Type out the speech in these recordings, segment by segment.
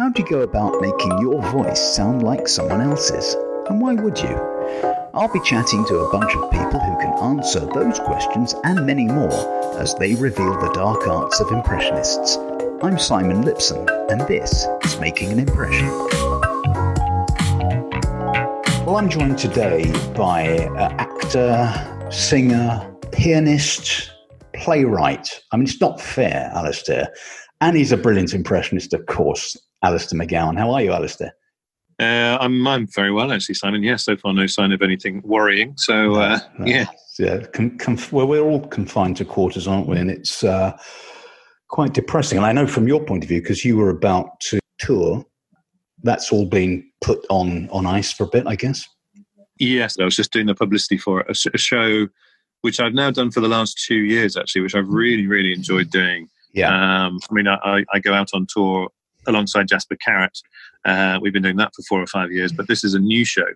How do you go about making your voice sound like someone else's? And why would you? I'll be chatting to a bunch of people who can answer those questions and many more as they reveal the dark arts of impressionists. I'm Simon Lipson, and this is Making an Impression. Well, I'm joined today by an actor, singer, pianist, playwright. I mean, it's not fair, Alistair. And he's a brilliant impressionist, of course, Alistair McGowan. How are you, Alistair? Uh, I'm, I'm very well, actually, Simon. Yes, so far no sign of anything worrying. So, uh, yeah. Yeah, com- com- well, we're all confined to quarters, aren't we? And it's uh, quite depressing. And I know from your point of view, because you were about to tour, that's all been put on, on ice for a bit, I guess. Yes, I was just doing the publicity for a, a show which I've now done for the last two years, actually, which I've really, really enjoyed doing. Yeah. Um, I mean, I, I, go out on tour alongside Jasper Carrott. Uh, we've been doing that for four or five years, but this is a new show,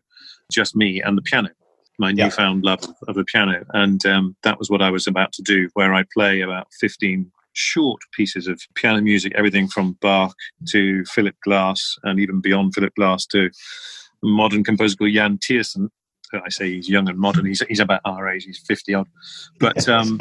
just me and the piano, my yeah. newfound love of the piano. And um, that was what I was about to do, where I play about 15 short pieces of piano music, everything from Bach to Philip Glass and even beyond Philip Glass to modern composer called Yann Tiersen, I say he's young and modern. He's, he's about our age. He's 50 odd. But um,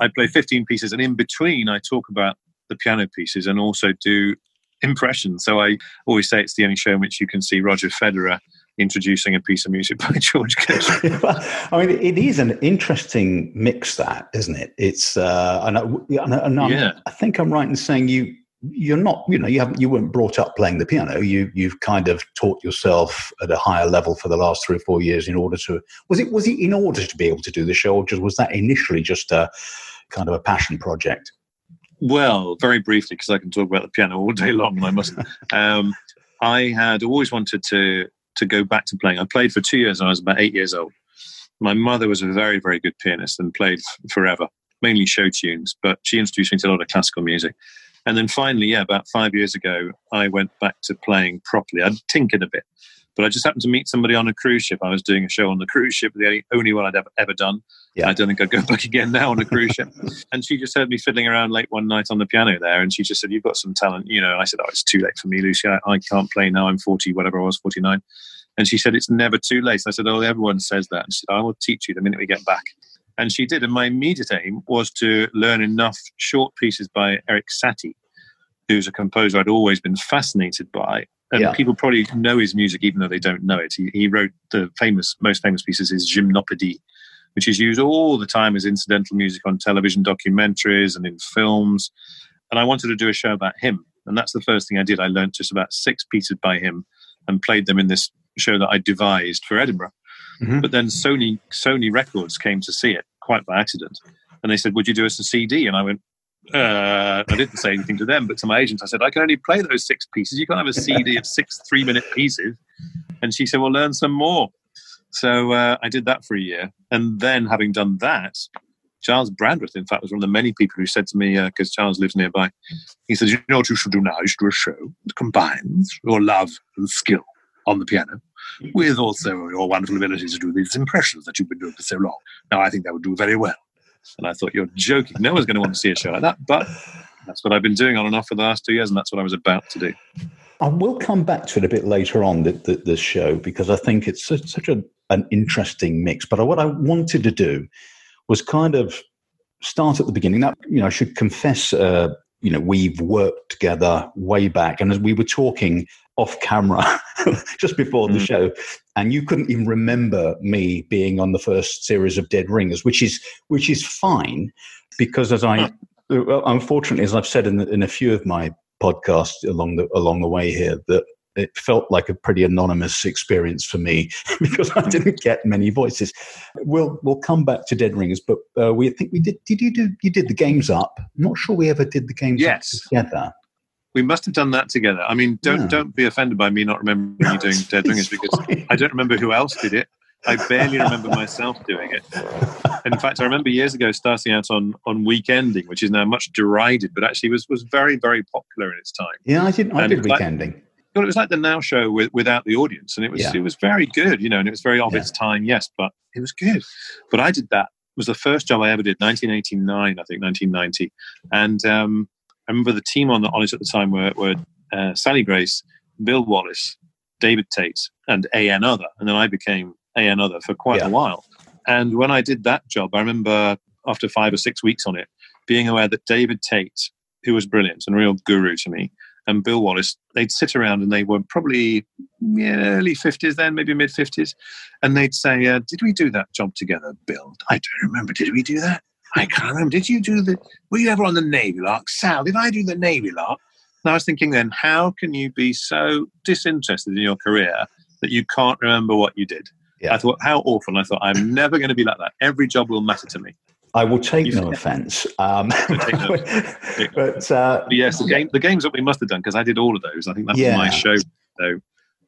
I play 15 pieces, and in between, I talk about the piano pieces and also do impressions. So I always say it's the only show in which you can see Roger Federer introducing a piece of music by George Gershwin. I mean, it is an interesting mix, that isn't it? It's, uh, and, I, and yeah. I think I'm right in saying you you're not you know you haven't you weren't brought up playing the piano you you've kind of taught yourself at a higher level for the last three or four years in order to was it was it in order to be able to do the show or just was that initially just a kind of a passion project well very briefly because i can talk about the piano all day long and i must. Um, i had always wanted to to go back to playing. I played for two years and i was about eight years old. My mother was a very very good pianist and played forever mainly show tunes but she introduced me to a lot of classical music. And then finally, yeah, about five years ago, I went back to playing properly. I'd tinkered a bit, but I just happened to meet somebody on a cruise ship. I was doing a show on the cruise ship, the only one I'd ever, ever done. Yeah. I don't think I'd go back again now on a cruise ship. And she just heard me fiddling around late one night on the piano there. And she just said, You've got some talent. You know, and I said, Oh, it's too late for me, Lucy. I, I can't play now. I'm 40, whatever I was, 49. And she said, It's never too late. I said, Oh, everyone says that. And she said, I will teach you the minute we get back. And she did. And my immediate aim was to learn enough short pieces by Eric Satie who's a composer I'd always been fascinated by. And yeah. people probably know his music even though they don't know it. He, he wrote the famous, most famous pieces is Gymnopédie, which is used all the time as incidental music on television documentaries and in films. And I wanted to do a show about him. And that's the first thing I did. I learned just about six pieces by him and played them in this show that I devised for Edinburgh. Mm-hmm. But then Sony Sony Records came to see it quite by accident. And they said, Would you do us a CD? And I went, uh, I didn't say anything to them, but to my agent, I said, I can only play those six pieces. You can't have a CD of six three minute pieces. And she said, Well, learn some more. So uh, I did that for a year. And then, having done that, Gyles Brandreth, in fact, was one of the many people who said to me, because uh, Gyles lives nearby, he said, You know what you should do now? You should do a show that combines your love and skill on the piano with also your wonderful ability to do these impressions that you've been doing for so long. Now, I think that would do very well. And I thought, you're joking. No one's going to want to see a show like that. But that's what I've been doing on and off for the last two years, and that's what I was about to do. I will come back to it a bit later on, the, the, this show, because I think it's such, such a, an interesting mix. But what I wanted to do was kind of start at the beginning. Now, you know, I should confess, uh, you know, we've worked together way back. And as we were talking off camera just before the mm. show, and you couldn't even remember me being on the first series of Dead Ringers, which is which is fine because as I unfortunately, as I've said in, in a few of my podcasts along the along the way here, that it felt like a pretty anonymous experience for me because I didn't get many voices. We'll we'll come back to Dead Ringers, but uh, we think we did. Did you do? You did the games up? I'm not sure we ever did the games yes. up together. We must have done that together. I mean, don't yeah. don't be offended by me not remembering you doing Dead Ringers because fine. I don't remember who else did it. I barely remember myself doing it. In fact, I remember years ago starting out on on weekending, which is now much derided, but actually was was very very popular in its time. Yeah, I did. I and did weekending. Like, well, it was like the Now Show with, without the audience, and it was yeah. it was very good, you know, and it was very of yeah. its time, yes, but it was good. But I did that. It was the first job I ever did, 1989, I think, 1990, and um, I remember the team on, the, on it at the time were, were uh, Sally Grace, Bill Wallace, David Tate, and AN Other. And then I became AN Other for quite yeah. a while. And when I did that job, I remember after five or six weeks on it, being aware that David Tate, who was brilliant and a real guru to me, and Bill Wallace, they'd sit around and they were probably yeah, early 50s then, maybe mid 50s. And they'd say, uh, Did we do that job together, Bill? I don't remember. Did we do that? I can't remember. Did you do the, were you ever on the Navy Lark? Sal, did I do the Navy Lark? And I was thinking then, how can you be so disinterested in your career that you can't remember what you did? Yeah. I thought, how awful. And I thought, I'm never going to be like that. Every job will matter to me. I will take no offence. Um, but, uh, yes, the, game, the games that we must have done because I did all of those. I think that's yeah. my show. So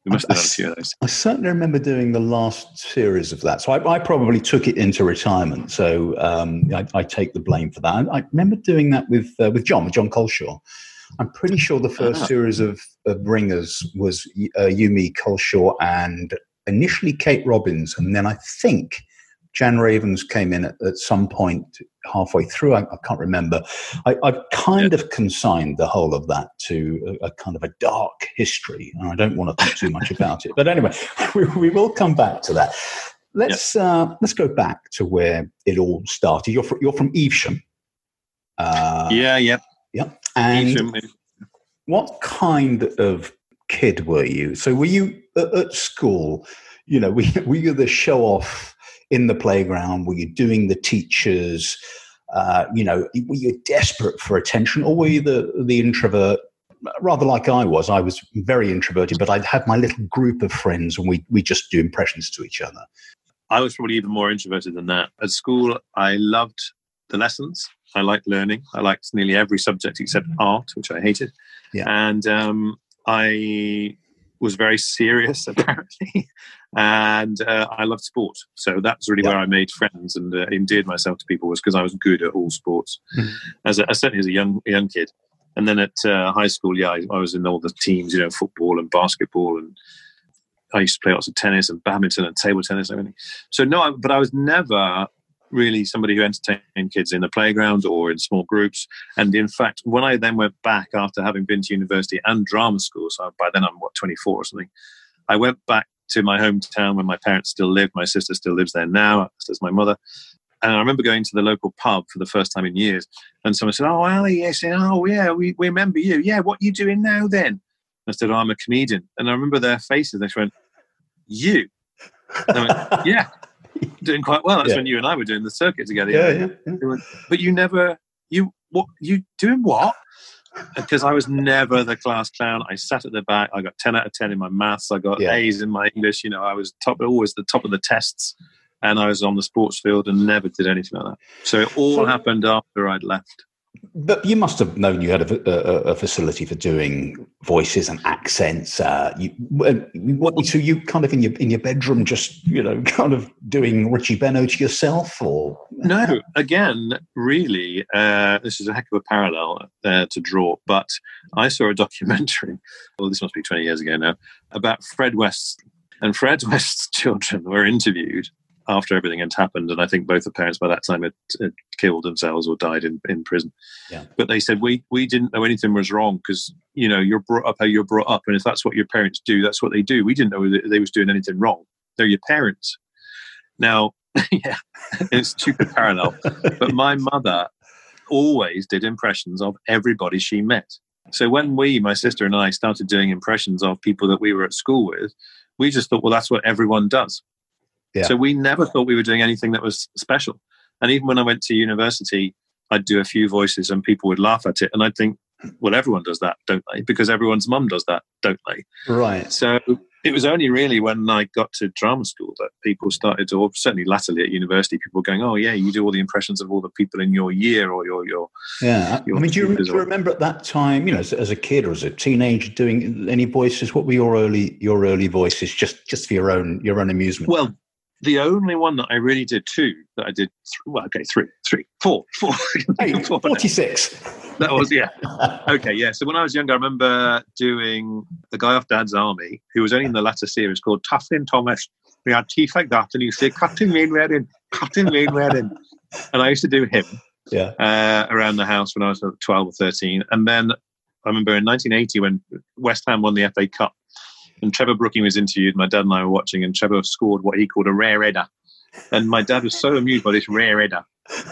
we must have done a few of those. I certainly remember doing the last series of that. So I, I probably took it into retirement. So um, I, I, take the blame for that. I, I remember doing that with uh, with John, with Jon Culshaw. I'm pretty sure the first uh-huh. series of, of Ringers was uh, Yumi Culshaw and initially Kate Robbins, and then I think Jan Ravens came in at, at some point halfway through. I, I can't remember. I, have kind yeah. of consigned the whole of that to a, a, kind of a dark history, and I don't want to think too much about it. But anyway, we, we will come back to that. Let's yeah. uh, let's go back to where it all started. You're from, you're from Evesham. Uh, yeah, yeah, yeah. And Evesham. what kind of kid were you? So were you at, at school? You know, were, were you the show off? In the playground? Were you doing the teachers? Uh, you know, were you desperate for attention, or were you the the introvert? Rather like I was, I was very introverted, but I'd have my little group of friends, and we we just do impressions to each other. I was probably even more introverted than that. At school, I loved the lessons. I liked learning. I liked nearly every subject except art, which I hated. Yeah. And um, I was very serious, apparently and uh, I loved sport. So that's really yeah. where I made friends and uh, endeared myself to people was because I was good at all sports, mm-hmm. as, a, certainly as a young young kid. And then at uh, high school, yeah, I, I, was in all the teams, you know, football and basketball, and I used to play lots of tennis and badminton and table tennis and everything. So no, I, but I was never really somebody who entertained kids in the playground or in small groups. And in fact, when I then went back after having been to university and drama school, so by then I'm what 24 or something, I went back to my hometown where my parents still lived. My sister still lives there now, as does my mother. And I remember going to the local pub for the first time in years, and someone said, "Oh, Ali," I said, "Oh, yeah, we, we remember you. Yeah, what are you doing now then?" I said, oh, "I'm a comedian," and I remember their faces. They went, "You?" I went, "Yeah, doing quite well." That's yeah. when you and I were doing the circuit together. Yeah, yeah. yeah. Went, but you never, you what? You doing what? because I was never the class clown. I sat at the back. I got 10 out of 10 in my maths. I got yeah. A's in my English. You know, I was top, always the top of the tests. And I was on the sports field and never did anything like that. So it all so, happened after I'd left. But you must have known you had a, a, a facility for doing voices and accents. Uh, you, so you kind of in your in your bedroom, just you know, kind of doing Richie Benaud yourself, or no? Again, really, uh, this is a heck of a parallel there to draw. But I saw a documentary. Well, this must be twenty years ago now about Fred West, and Fred West's children were interviewed after everything had happened, and I think both the parents by that time had, had killed themselves or died in, in prison. Yeah. But they said we we didn't know anything was wrong because you know you're brought up how you're brought up, and if that's what your parents do, that's what they do. We didn't know that they was doing anything wrong. They're your parents. Now, yeah, it's stupid parallel. But my mother always did impressions of everybody she met. So when we, my sister and I, started doing impressions of people that we were at school with, we just thought, well, that's what everyone does. Yeah. So we never thought we were doing anything that was special. And even when I went to university, I'd do a few voices and people would laugh at it. And I'd think, well, everyone does that, don't they? Because everyone's mum does that, don't they? Right. So it was only really when I got to drama school that people started to, or certainly latterly at university, people were going, "Oh yeah, you do all the impressions of all the people in your year or your your." Yeah, your I mean, do you, do you remember at that time, you know, as, as, a kid or as a teenager, doing any voices? What were your early your early voices, just just for your own your own amusement? Well, the only one that I really did two that I did, th- well, okay, three, three, four, four. Hey, 46. That was, yeah. okay, yeah. So when I was younger, I remember doing the guy off Dad's Army, who was only in the latter series called Talfryn Thomas. we had teeth like that, and he used to say, Captain Mainwaring, Captain Mainwaring. and I used to do him yeah. Uh, around the house when I was 12 or 13. And then I remember in 1980 when West Ham won the FA Cup, and Trevor Brooking was interviewed. My dad and I were watching, and Trevor scored what he called a rare header. And my dad was so amused by this rare header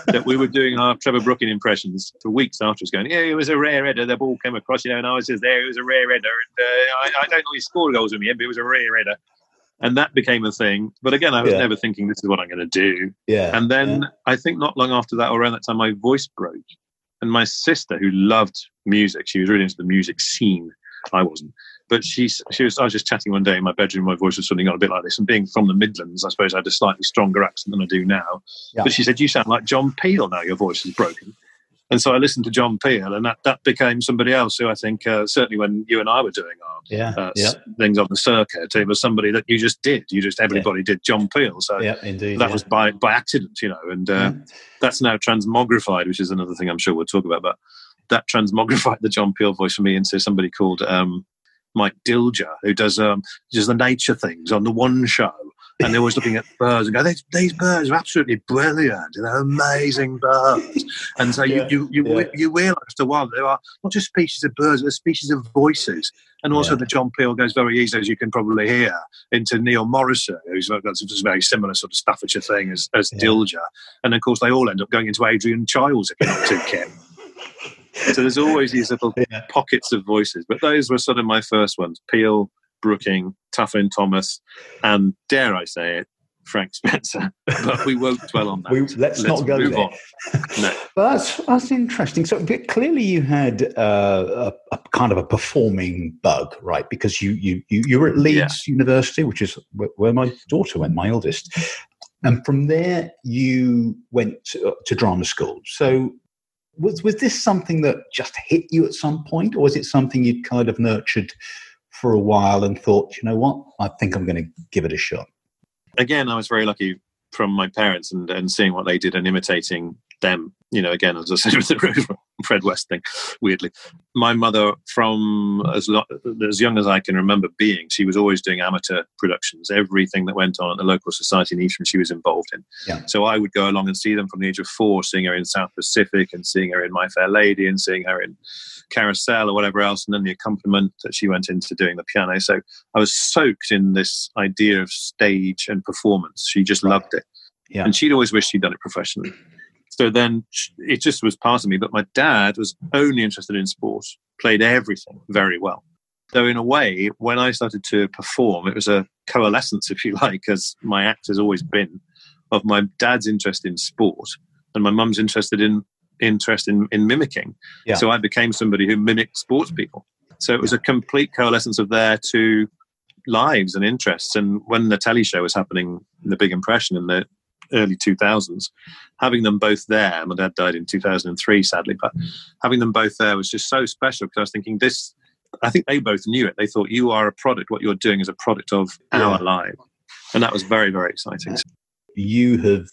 that we were doing our Trevor Brooking impressions for weeks afterwards, going, "Yeah, it was a rare header. The ball came across, you know, and I was just there. It was a rare header. And uh, I, I, don't know he scored goals with me, but it was a rare header." And that became a thing. But again, I was yeah. never thinking this is what I'm going to do. Yeah. And then yeah. I think not long after that, or around that time, my voice broke. And my sister, who loved music, she was really into the music scene. I wasn't. But she, she was, I was just chatting one day in my bedroom. My voice was suddenly got a bit like this. And being from the Midlands, I suppose I had a slightly stronger accent than I do now. Yeah. But she said, You sound like John Peel now. Your voice is broken. And so I listened to John Peel, and that, that became somebody else who I think, uh, certainly when you and I were doing our yeah, uh, yeah. things on the circuit, it was somebody that you just did. You just, everybody yeah. did John Peel. So yeah, indeed, that was by, by accident, you know, and uh, that's now transmogrified, which is another thing I'm sure we'll talk about. But that transmogrified the John Peel voice for me into somebody called um, Mike Dilger, who does um, does the nature things on the One Show, and they're always looking at birds and go, these, these birds are absolutely brilliant, they're amazing birds. And so yeah, you you you, yeah. you realise after a while there are not just species of birds, they're species of voices. And also yeah. the John Peel goes very easy, as you can probably hear, into Neil Morrissey, who's got a very similar sort of Staffordshire thing as, as Dilger. And of course they all end up going into Adrian Chiles if you're not too so there's always these little yeah. pockets of voices. But those were sort of my first ones: Peel, Brooking, Talfryn Thomas, and dare I say it, Frank Spencer. But we won't dwell on that. We, let's, let's, not go there. no. that's that's interesting. So clearly, you had uh, a, a, kind of a performing bug, right? Because you you you, you were at Leeds yeah. University, which is where my daughter went, my eldest. And from there, you went to, to drama school. So was was this something that just hit you at some point, or was it something you'd kind of nurtured for a while and thought, you know what, I think I'm going to give it a shot? Again, I was very lucky from my parents and, and seeing what they did and imitating them. You know, again, as I said with the Fred West thing, weirdly. My mother, from as, lo- as young as I can remember being, she was always doing amateur productions. Everything that went on at the local society in Evesham, she was involved in. Yeah. So I would go along and see them from the age of four, seeing her in South Pacific and seeing her in My Fair Lady and seeing her in Carousel or whatever else, and then the accompaniment that she went into doing the piano. So I was soaked in this idea of stage and performance. She just right. loved it. Yeah. And she'd always wished she'd done it professionally. So then it just was part of me. But my dad was only interested in sport, played everything very well. So in a way, when I started to perform, it was a coalescence, if you like, as my act has always been, of my dad's interest in sport and my mum's interested in interest in, in mimicking. Yeah. So I became somebody who mimicked sports people. So it was a complete coalescence of their two lives and interests. And when the telly show was happening, the big impression in the early 2000s, having them both there, my dad died in 2003, sadly, but mm. having them both there was just so special because I was thinking this, I think they both knew it. They thought you are a product, what you're doing is a product of yeah. our life. And that was very, very exciting. You have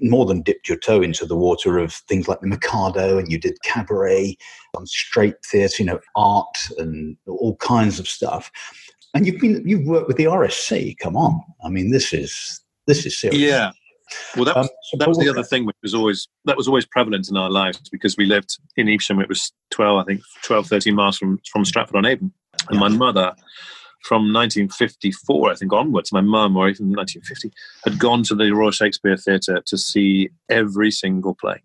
more than dipped your toe into the water of things like the Mikado and you did cabaret, on straight theatre, you know, art and all kinds of stuff. And you've been you've worked with the RSC. Come on, I mean, this is this is serious. Yeah, well, that was, um, that was the other thing which was always that was always prevalent in our lives because we lived in Evesham. It was twelve, I think, 12, 13 miles from from Stratford on Avon, and my mother. From 1954, I think onwards, my mum, or even 1950, had gone to the Royal Shakespeare Theatre to see every single play.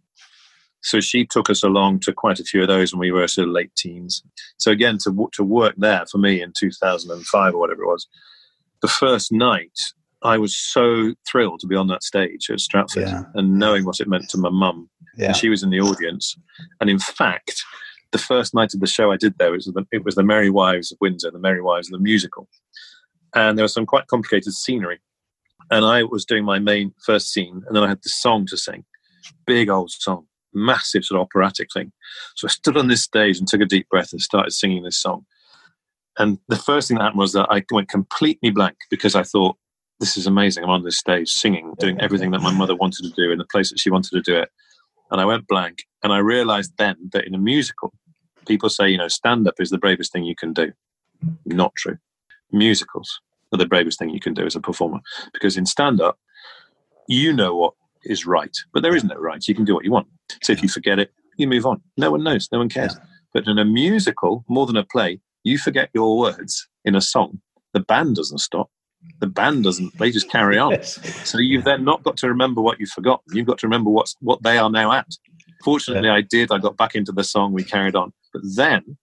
So she took us along to quite a few of those when we were sort of late teens. So again, to to work there for me in 2005 or whatever it was, the first night I was so thrilled to be on that stage at Stratford yeah. and knowing what it meant to my mum. Yeah. And she was in the audience. And in fact, the first night of the show I did there was the, it was the Merry Wives of Windsor, the Merry Wives of the musical, and there was some quite complicated scenery. And I was doing my main first scene, and then I had this song to sing, big old song, massive sort of operatic thing. So I stood on this stage and took a deep breath and started singing this song. And the first thing that happened was that I went completely blank because I thought, this is amazing. I'm on this stage singing, doing everything that my mother wanted to do in the place that she wanted to do it. And I went blank. And I realized then that in a musical, people say, you know, stand up is the bravest thing you can do. Not true. Musicals are the bravest thing you can do as a performer. Because in stand up, you know what is right, but there is no right. You can do what you want. So if you forget it, you move on. No one knows. No one cares. But in a musical, more than a play, you forget your words in a song. The band doesn't stop. The band doesn't. They just carry on. yes. So you've then not got to remember what you've forgotten. You've got to remember what's what they are now at. Fortunately, yeah. I did. I got back into the song. We carried on. But then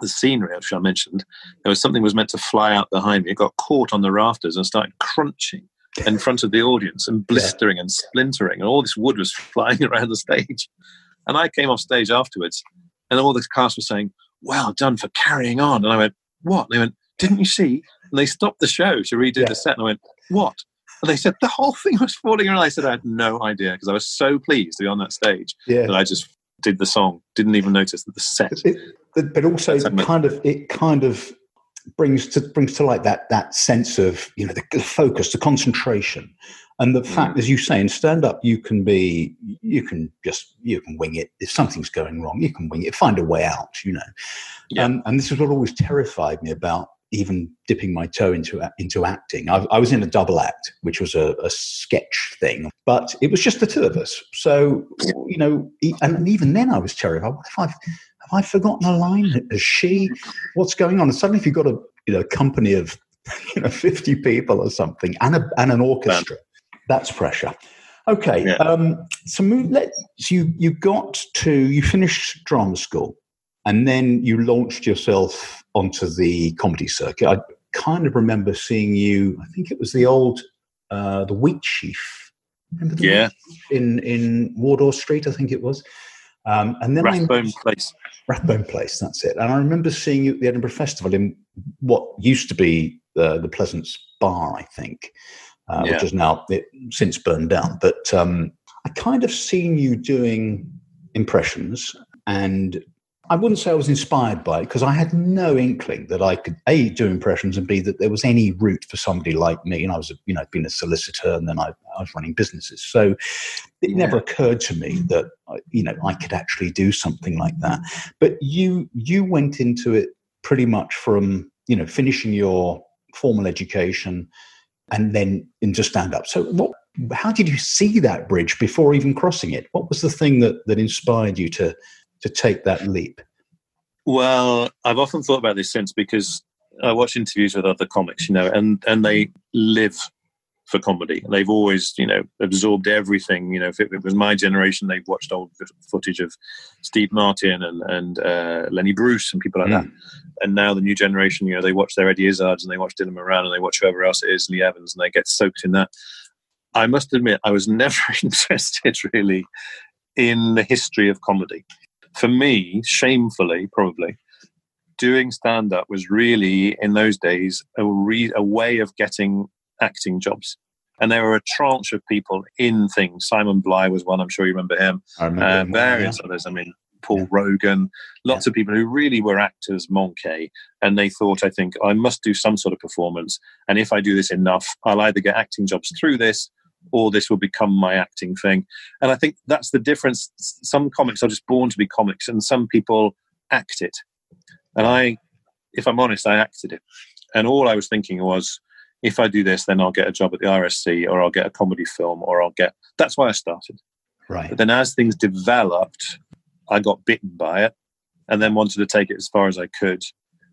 the scenery, which I mentioned, there was something was meant to fly out behind me. It got caught on the rafters and started crunching in front of the audience and blistering yeah. and splintering, and all this wood was flying around the stage. And I came off stage afterwards, and all the cast was saying, "Well done for carrying on." And I went, "What?" And they went, "Didn't you see?" And they stopped the show to redo yeah. the set. And I went, "What?" And they said the whole thing was falling around. I said I had no idea because I was so pleased to be on that stage yeah. that I just did the song. Didn't even notice that the set. It, but also, it kind of it kind of brings to brings to light that that sense of you know the, the focus, the concentration, and the fact, mm. as you say, in stand up, you can be you can just you can wing it. If something's going wrong, you can wing it. Find a way out. You know, yeah. um, and this is what always terrified me about even dipping my toe into into acting. I, I was in a double act, which was a, a, sketch thing, but it was just the two of us. So you know, and even then, I was terrified. What if I've have I forgotten a line? Is she? What's going on? And suddenly, if you've got a you know company of you know fifty people or something, and a, and an orchestra, that's pressure. Okay, yeah. um, so let so you you got to you finished drama school, and then you launched yourself onto the comedy circuit. I kind of remember seeing you. I think it was the old uh, the Wheatsheaf. Remember the yeah. in in Wardour Street, I think it was. Um, and then Rathbone I, Place. Rathbone Place, that's it. And I remember seeing you at the Edinburgh Festival in what used to be the, the Pleasance Bar, I think, uh, yeah. which is now it, since burned down. But um, I kind of seen you doing impressions and I wouldn't say I was inspired by it because I had no inkling that I could a do impressions and b that there was any route for somebody like me. And I was, you know, been a solicitor and then I, I was running businesses, so it yeah. never occurred to me that uh, you know I could actually do something like that. But you you went into it pretty much from you know finishing your formal education and then into stand up. So what? How did you see that bridge before even crossing it? What was the thing that that inspired you to to take that leap? Well, I've often thought about this since because I watch interviews with other comics, you know, and and they live for comedy. They've always, you know, absorbed everything. You know, if it, it was my generation, they've watched old footage of Steve Martin and and uh, Lenny Bruce and people like mm. that. And now the new generation, you know, they watch their Eddie Izzards and they watch Dylan Moran and they watch whoever else it is, Lee Evans, and they get soaked in that. I must admit, I was never interested really in the history of comedy for me, shamefully, probably, doing stand up was really, in those days, a, re- a way of getting acting jobs. And there were a tranche of people in things. Simon Bligh was one, I'm sure you remember him. I remember uh, him, various yeah. others. I mean, Paul yeah. Rogan, lots yeah. of people who really were actors, Monkey, and they thought, I think, I must do some sort of performance. And if I do this enough, I'll either get acting jobs through this or this will become my acting thing. And I think that's the difference. Some comics are just born to be comics, and some people act it. And I, if I'm honest, I acted it. And all I was thinking was, if I do this, then I'll get a job at the RSC, or I'll get a comedy film, or I'll get. That's why I started. Right. But then as things developed, I got bitten by it, and then wanted to take it as far as I could.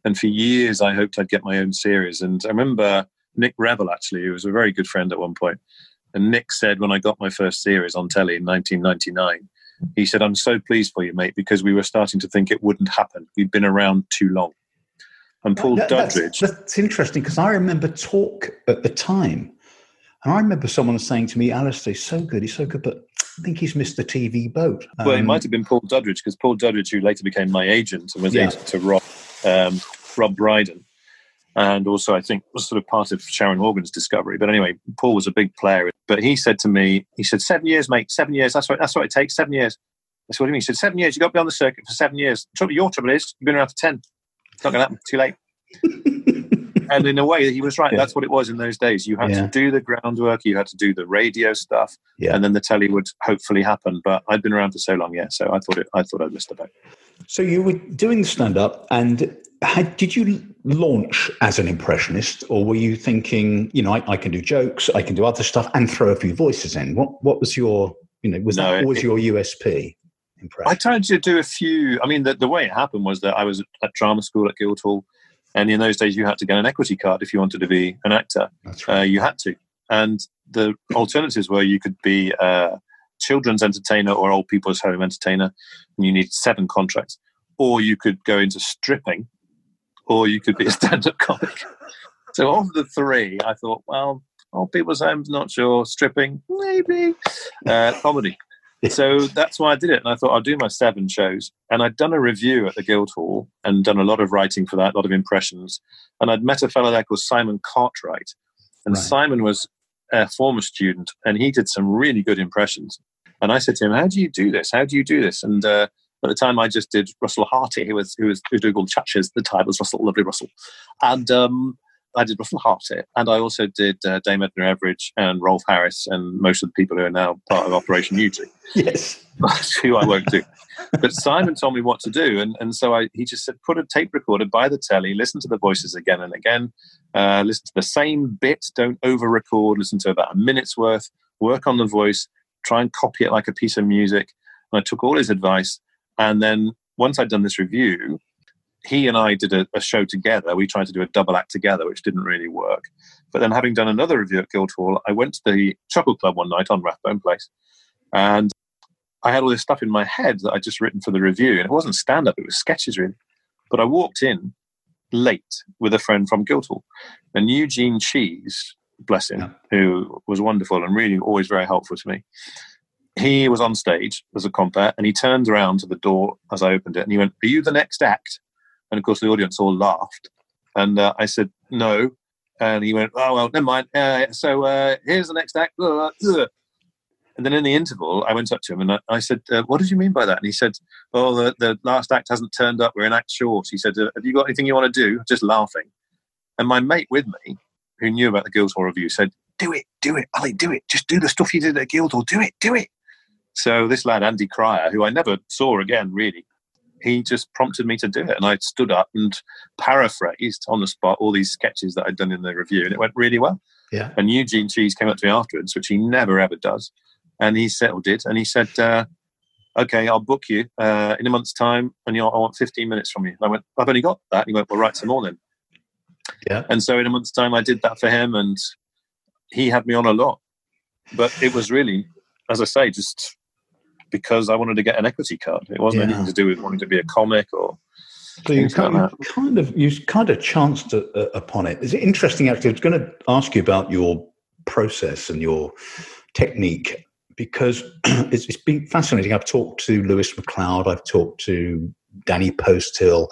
And for years, I hoped I'd get my own series. And I remember Nick Revell, actually, who was a very good friend at one point, and Nick said when I got my first series on telly in 1999, he said, I'm so pleased for you, mate, because we were starting to think it wouldn't happen. We'd been around too long. And Paul that. That's, that's interesting because I remember talk at the time. And I remember someone saying to me, Alistair's so good, he's so good, but I think he's missed the TV boat. Um, well, it might have been Paul Duddridge because Paul Duddridge, who later became my agent and was yeah. agent to Rob, um, Rob Brydon, and also I think was sort of part of Sharon Morgan's discovery. But anyway, Paul was a big player. But he said to me, he said, seven years, mate, seven years. That's what that's what it takes. Seven years. I said, what do you mean? He said, seven years. You got to be on the circuit for seven years. Trouble, your trouble is you've been around for ten. It's not going to happen. Too late. and in a way, he was right. Yeah. That's what it was in those days. You had yeah. to do the groundwork, you had to do the radio stuff, yeah. and then the telly would hopefully happen. But I'd been around for so long, yeah. So I thought it. I thought I'd missed the boat. So you were doing the stand up, and had, did you launch as an impressionist, or were you thinking, you know, I, I, can do jokes, I can do other stuff, and throw a few voices in? What What was your, you know, was no, that always your USP? impression? I tried to do a few. I mean, the, the way it happened was that I was at drama school at Guildhall, and in those days you had to get an equity card if you wanted to be an actor. That's right. Uh, you had to, and the alternatives were you could be a children's entertainer or old people's home entertainer, and you need seven contracts, or you could go into stripping, or you could be a stand-up comic. So of the three, I thought, well, old people's homes, not sure. Stripping, maybe. Uh, comedy. So that's why I did it. And I thought I'll do my seven shows. And I'd done a review at the Guildhall and done a lot of writing for that, a lot of impressions. And I'd met a fellow there called Simon Cartwright. And Right. Simon was a former student and he did some really good impressions. And I said to him, How do you do this? How do you do this? And uh, at the time, I just did Russell Harty, who was who was, who was doing all the churches. The time was Russell, lovely Russell. And um, I did Russell Harty. And I also did uh, Dame Edna Everage and Rolf Harris and most of the people who are now part of Operation Yewtree yes. who I won't do. But Simon told me what to do, and, and so I, he just said, put a tape recorder by the telly, listen to the voices again and again, uh, listen to the same bit, don't over record, listen to about a minute's worth, work on the voice, try and copy it like a piece of music. And I took all his advice, and then once I'd done this review, he and I did a, a show together. We tried to do a double act together, which didn't really work. But then, having done another review at Guildhall, I went to the Chuckle Club one night on Rathbone Place, and I had all this stuff in my head that I'd just written for the review, and it wasn't stand up; it was sketches, really. But I walked in late with a friend from Guildhall, and Eugene Cheese, bless him, Yeah. who was wonderful and really always very helpful to me. He was on stage as a compere, and he turned around to the door as I opened it, and he went, "Are you the next act?" And of course, the audience all laughed, and uh, I said, "No." And he went, "Oh well, never mind." Uh, so uh, here's the next act. And then in the interval, I went up to him and I, I said, uh, "What did you mean by that?" And he said, "Oh, the, the last act hasn't turned up. We're in act short." He said, uh, "Have you got anything you want to do?" Just laughing. And my mate with me, who knew about the Guildhall review, said, "Do it, do it, Ali, do it. Just do the stuff you did at Guildhall. Do it, do it." So this lad Andy Cryer, who I never saw again, really, he just prompted me to do it, and I stood up and paraphrased on the spot all these sketches that I'd done in the review, and it went really well. Yeah. And Eugene Cheese came up to me afterwards, which he never ever does, and he settled it, and he said, uh, "Okay, I'll book you uh, in a month's time, and I want 15 minutes from you." And I went, "I've only got that." And he went, "Well, write some more then." Yeah. And so in a month's time, I did that for him, and he had me on a lot. But it was really, as I say, just because I wanted to get an equity card. It wasn't Yeah. anything to do with wanting to be a comic or So you Things like kind, you kind of you kind of chanced uh, uh, upon it. It's interesting, actually. I was going to ask you about your process and your technique because it's, it's been fascinating. I've talked to Lewis MacLeod, I've talked to Danny Posthill,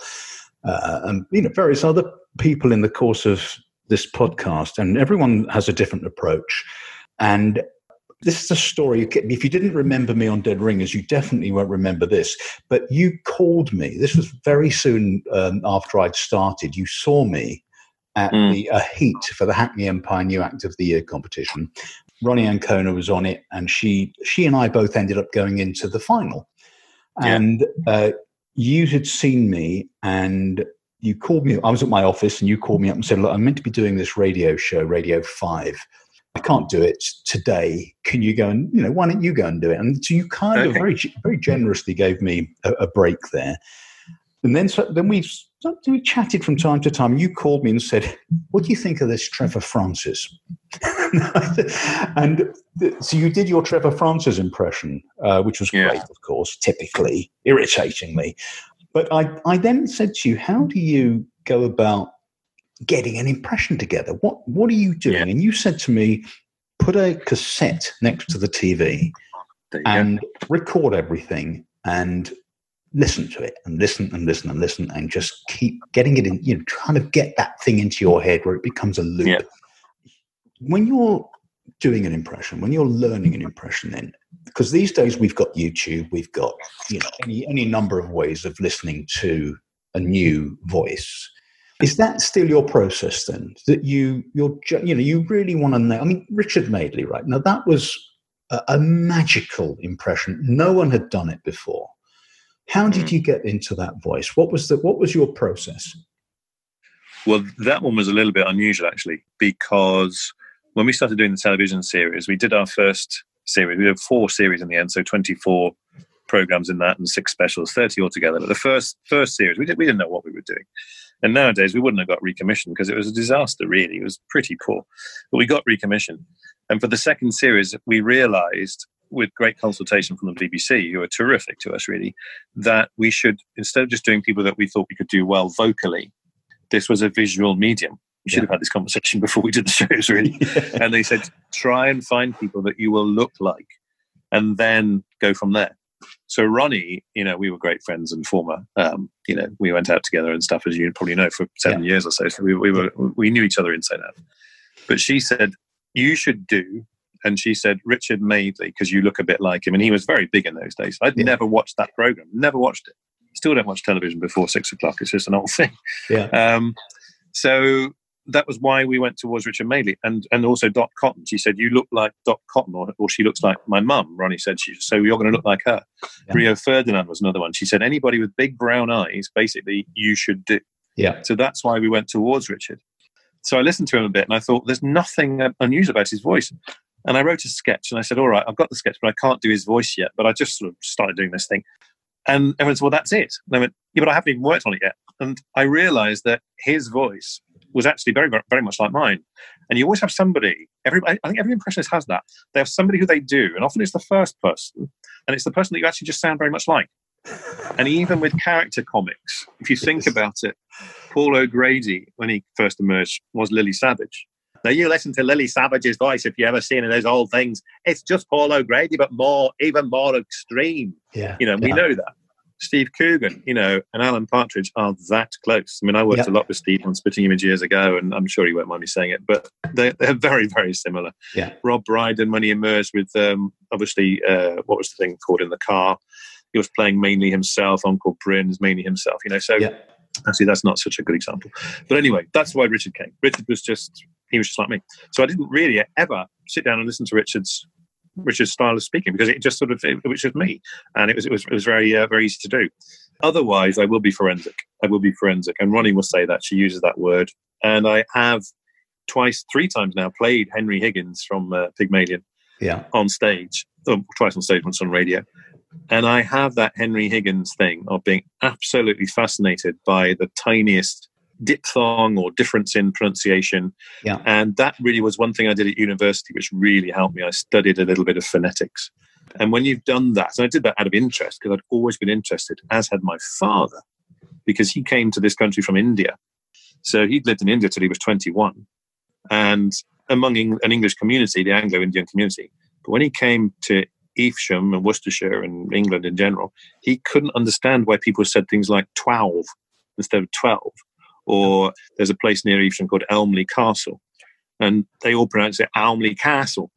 uh, and you know various other people in the course of this podcast, and everyone has a different approach. And this is a story. If you didn't remember me on Dead Ringers, you definitely won't remember this. But you called me. This was very soon um, after I'd started. You saw me at Mm. the a heat for the Hackney Empire New Act of the Year competition. Ronni Ancona was on it, and she she and I both ended up going into the final. Yeah. And uh, you had seen me, and you called me. I was at my office, and you called me up and said, "Look, I'm meant to be doing this radio show, Radio Five. I can't do it today. Can you go and you know why don't you go and do it?" And so you kind of very very generously gave me a, a break there. And then so then we we chatted from time to time. You called me and said, "What do you think of this Trevor Francis?" and th- so you did your Trevor Francis impression, uh, which was Yeah. great, of course, typically irritatingly. But I, I then said to you, "How do you go about getting an impression together? What What are you doing?" Yeah. And you said to me, "Put a cassette next to the TV you go. and record everything and listen to it and listen and listen and listen and just keep getting it in you know trying to get that thing into your head where it becomes a loop Yeah. when you're doing an impression when you're learning an impression then because these days we've got youtube we've got you know any any number of ways of listening to a new voice is that still your process then that you you're you know you really want to know i mean richard madeley right now that was a, a magical impression no one had done it before how did Mm. you get into that voice what was the what was your process Well, that one was a little bit unusual actually, because when we started doing the television series, we did our first series. We did four series in the end, so 24 programs in that and six specials, 30 altogether. But the first first series, we, did, we didn't know what we were doing. And nowadays, we wouldn't have got recommissioned because it was a disaster, really. It was pretty poor. But we got recommissioned. And for the second series, we realized, with great consultation from the BBC, who are terrific to us, really, that we should, instead of just doing people that we thought we could do well vocally, this was a visual medium. We should yeah. have had this conversation before we did the shows, really. and they said, try and find people that you will look like and then go from there. So Ronni, you know, we were great friends and former, um, you know, we went out together and stuff, as you probably know, for seven yeah. years or so. So we, we were, we knew each other inside out. But she said, you should do, and she said, Richard Madeley, because you look a bit like him. And he was very big in those days. I'd yeah. never watched that program, never watched it. Still don't watch television before six o'clock. It's just an old thing. Yeah. Um, so that was why we went towards Richard Madeley and and also Dot Cotton. She said, "You look like Dot Cotton," or, or she looks like my mum. Ronni said, "She so you're going to look like her." Yeah. Rio Ferdinand was another one. She said, "Anybody with big brown eyes, basically, you should do." Yeah. So that's why we went towards Richard. So I listened to him a bit, and I thought, "There's nothing unusual about his voice." And I wrote a sketch, and I said, "All right, I've got the sketch, but I can't do his voice yet." But I just sort of started doing this thing, and everyone said, "Well, that's it." And I went, "Yeah, but I haven't even worked on it yet." And I realised that his voice was actually very, very much like mine. And you always have somebody, every, I think every impressionist has that. They have somebody who they do, and often it's the first person, and it's the person that you actually just sound very much like. And even with character comics, if you think about it, Paul O'Grady, when he first emerged, was Lily Savage. Now, you listen to Lily Savage's voice if you ever seen those old things. It's just Paul O'Grady, but more, even more extreme. Yeah, you know, yeah. we know that. Steve Coogan, you know, and Alan Partridge are that close. I mean, I worked yep. a lot with Steve on Spitting Image years ago, and I'm sure he won't mind me saying it, but they're, they're very, very similar. Yeah. Rob Brydon, when he emerged with, um, obviously, uh, what was the thing called in the car? He was playing mainly himself. Uncle Bryn's mainly himself, you know. So yep. actually, that's not such a good example. But anyway, that's why Richard came. Richard was just, he was just like me. So I didn't really ever sit down and listen to Richard's Richard's style of speaking because it just sort of it, it was just me, and it was it was it was very uh, very easy to do. Otherwise, I will be forensic. I will be forensic, and Ronni will say that she uses that word, and I have twice, three times now played Henry Higgins from uh, Pygmalion, yeah, on stage, oh, twice on stage, once on radio, and I have that Henry Higgins thing of being absolutely fascinated by the tiniest diphthong or difference in pronunciation. Yeah. And that really was one thing I did at university, which really helped me. I studied a little bit of phonetics. And when you've done that, and I did that out of interest because I'd always been interested, as had my father, because he came to this country from India. So he'd lived in India till he was 21 and among an English community, the Anglo Indian community. But when he came to Evesham and Worcestershire and England in general, he couldn't understand why people said things like 12 instead of 12 or there's a place near Evesham called Elmley Castle, and they all pronounce it Elmley Castle.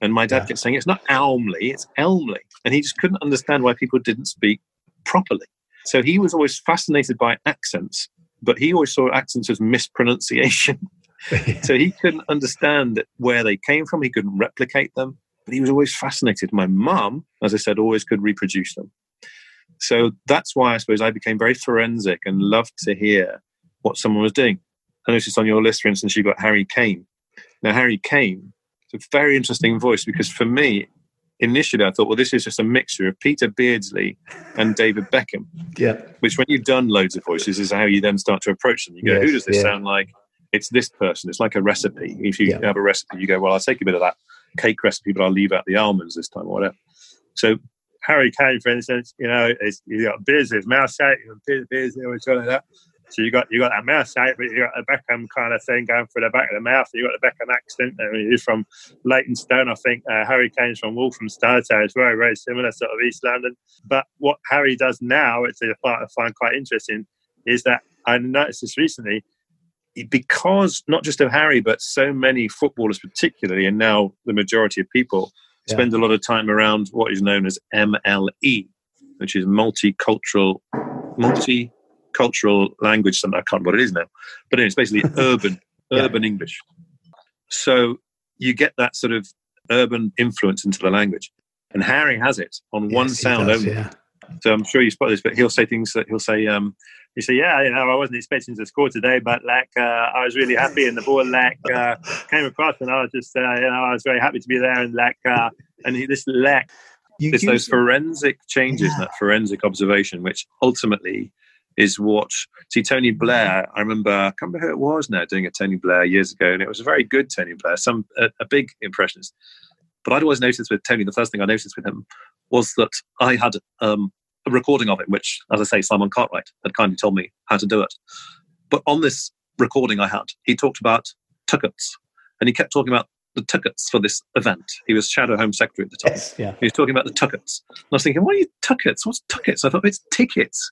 And my dad yeah. kept saying it's not Elmley, it's Elmley, and he just couldn't understand why people didn't speak properly. So he was always fascinated by accents, but he always saw accents as mispronunciation. so he couldn't understand where they came from. He couldn't replicate them, but he was always fascinated. My mum, as I said, always could reproduce them. So that's why I suppose I became very forensic and loved to hear what someone was doing. I noticed on your list, for instance, you've got Harry Kane. Now, Harry Kane, it's a very interesting voice because for me, initially I thought, well, this is just a mixture of Peter Beardsley and David Beckham. Yeah. Which, when you've done loads of voices, is how you then start to approach them. You go, yes, who does this yeah. sound like? It's this person. It's like a recipe. If you yeah. have a recipe, you go, well, I'll take a bit of that cake recipe, but I'll leave out the almonds this time or whatever. So Harry Kane, for instance, you know, you got Beardsley's mouth shape, Peter Beardsley, or something like that. So you got you got that mouth shape, but you got a Beckham kind of thing going for the back of the mouth. You got the Beckham accent. I mean, he's from Leytonstone, I think. Uh, Harry Kane's from Walthamstow, so it's very very similar, sort of East London. But what Harry does now, which I find quite interesting, is that I noticed this recently because not just of Harry, but so many footballers, particularly, and now the majority of people yeah. spend a lot of time around what is known as MLE, which is multicultural, multi cultural language. Something I can't remember what it is now, but anyway, it's basically urban yeah. urban English. So you get that sort of urban influence into the language, and Harry has it on yes, one sound does, only. Yeah. So I'm sure you spot this, but he'll say things that he'll say. Um, he say, "Yeah, you know, I wasn't expecting to score today, but like, uh, I was really happy, and the ball like uh, came across, and I was just, uh, you know, I was very happy to be there, and like, uh, and he, this like You it's those forensic changes, yeah. that forensic observation, which ultimately is what see Tony Blair. I remember I can't remember who it was now doing a Tony Blair years ago, and it was a very good Tony Blair, some a, a big impressionist. But I'd always noticed with Tony, the first thing I noticed with him was that I had um, a recording of it, which, as I say, Simon Cartwright had kindly told me how to do it. But on this recording I had, he talked about tickets, and he kept talking about the tuckets for this event. He was Shadow Home Secretary at the time. Yes, yeah. He was talking about the tuckets. And I was thinking, what are you tuckets? What's tuckets? I thought it's tickets.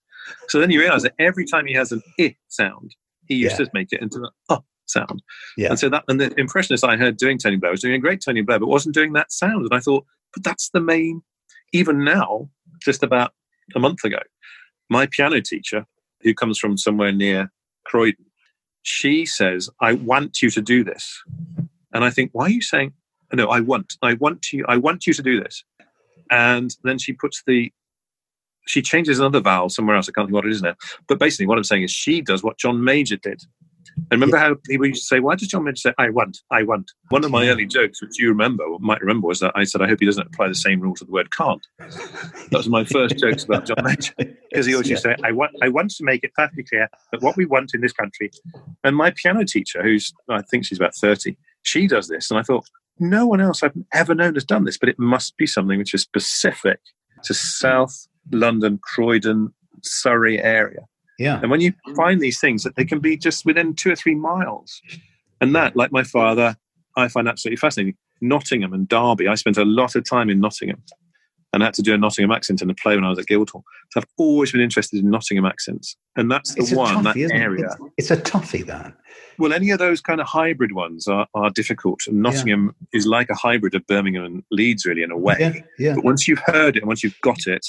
So then you realize that every time he has an i sound, he used yeah. to make it into an uh sound. Yeah. And so that and the impressionist I heard doing Tony Blair was doing a great Tony Blair, but wasn't doing that sound. And I thought, but that's the main even now, just about a month ago, my piano teacher, who comes from somewhere near Croydon, she says, I want you to do this. And I think, why are you saying, no, I want, I want you, I want you to do this. And then she puts the, she changes another vowel somewhere else. I can't think what it is now. But basically, what I'm saying is she does what John Major did. And remember how people used to say, why does John Major say, I want, I want? One of my early jokes, which you remember, or might remember, was that I said, I hope he doesn't apply the same rule to the word can't. That was my first jokes about John Major. Because he always used to say, I want, I want to make it perfectly clear that what we want in this country. And my piano teacher, who's, I think she's about 30, she does this. And I thought, no one else I've ever known has done this, but it must be something which is specific to South London, Croydon, Surrey area. Yeah. And when you find these things that they can be just within two or three miles. And that, like my father, I find absolutely fascinating. Nottingham and Derby. I spent a lot of time in Nottingham and I had to do a Nottingham accent in a play when I was at Guildhall. So I've always been interested in Nottingham accents. And that's the it's one, toughie, that area. It? It's, a toughie, that. Well, any of those kind of hybrid ones are, are difficult. And Nottingham yeah. is like a hybrid of Birmingham and Leeds, really, in a way. Yeah, yeah. But once you've heard it, and once you've got it,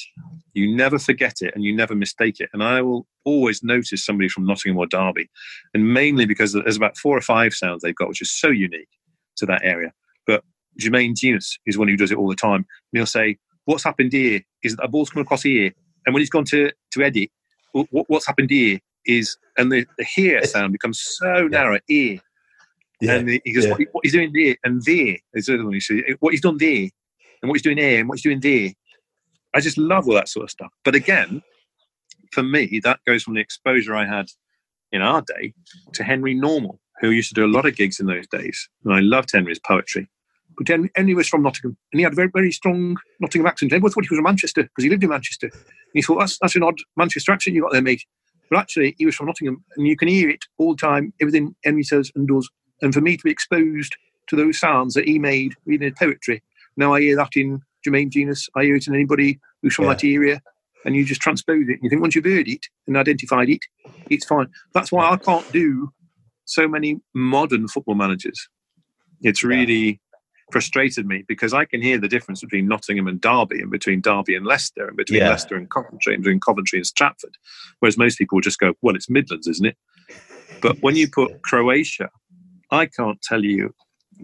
you never forget it and you never mistake it. And I will always notice somebody from Nottingham or Derby. And mainly because there's about four or five sounds they've got, which is so unique to that area. But Jermaine Jenas is one who does it all the time. And he'll say, What's happened here is that a ball's come across here. And when he's gone to, to edit, what's happened here is, and the, the here sound becomes so narrow, here. Yeah. And he goes, yeah. what, what, he's doing there and. There's the other one you see. What he's done there and what he's doing there and what he's doing there I just love all that sort of stuff. But again, for me, that goes from the exposure I had in our day to Henry Normal, who used to do a lot of gigs in those days. And I loved Henry's poetry. But Henry, Henry was from Nottingham, and he had a very, very strong Nottingham accent. Everyone thought he was from Manchester because he lived in Manchester. And he thought, that's, that's an odd Manchester accent you got there, mate. But actually, he was from Nottingham, and you can hear it all the time, everything Henry says and does. And for me to be exposed to those sounds that he made reading his poetry, now I hear that in Jermaine Jenas, I hear it in anybody who's from yeah. that area, and you just transpose it. And you think once you've heard it and identified it, it's fine. That's why I can't do so many modern football managers. It's really. Frustrated me because I can hear the difference between Nottingham and Derby, and between Derby and Leicester, and between yeah. Leicester and Coventry, and between Coventry and Stratford. Whereas most people just go, "Well, it's Midlands, isn't it?" But when you put Croatia, I can't tell you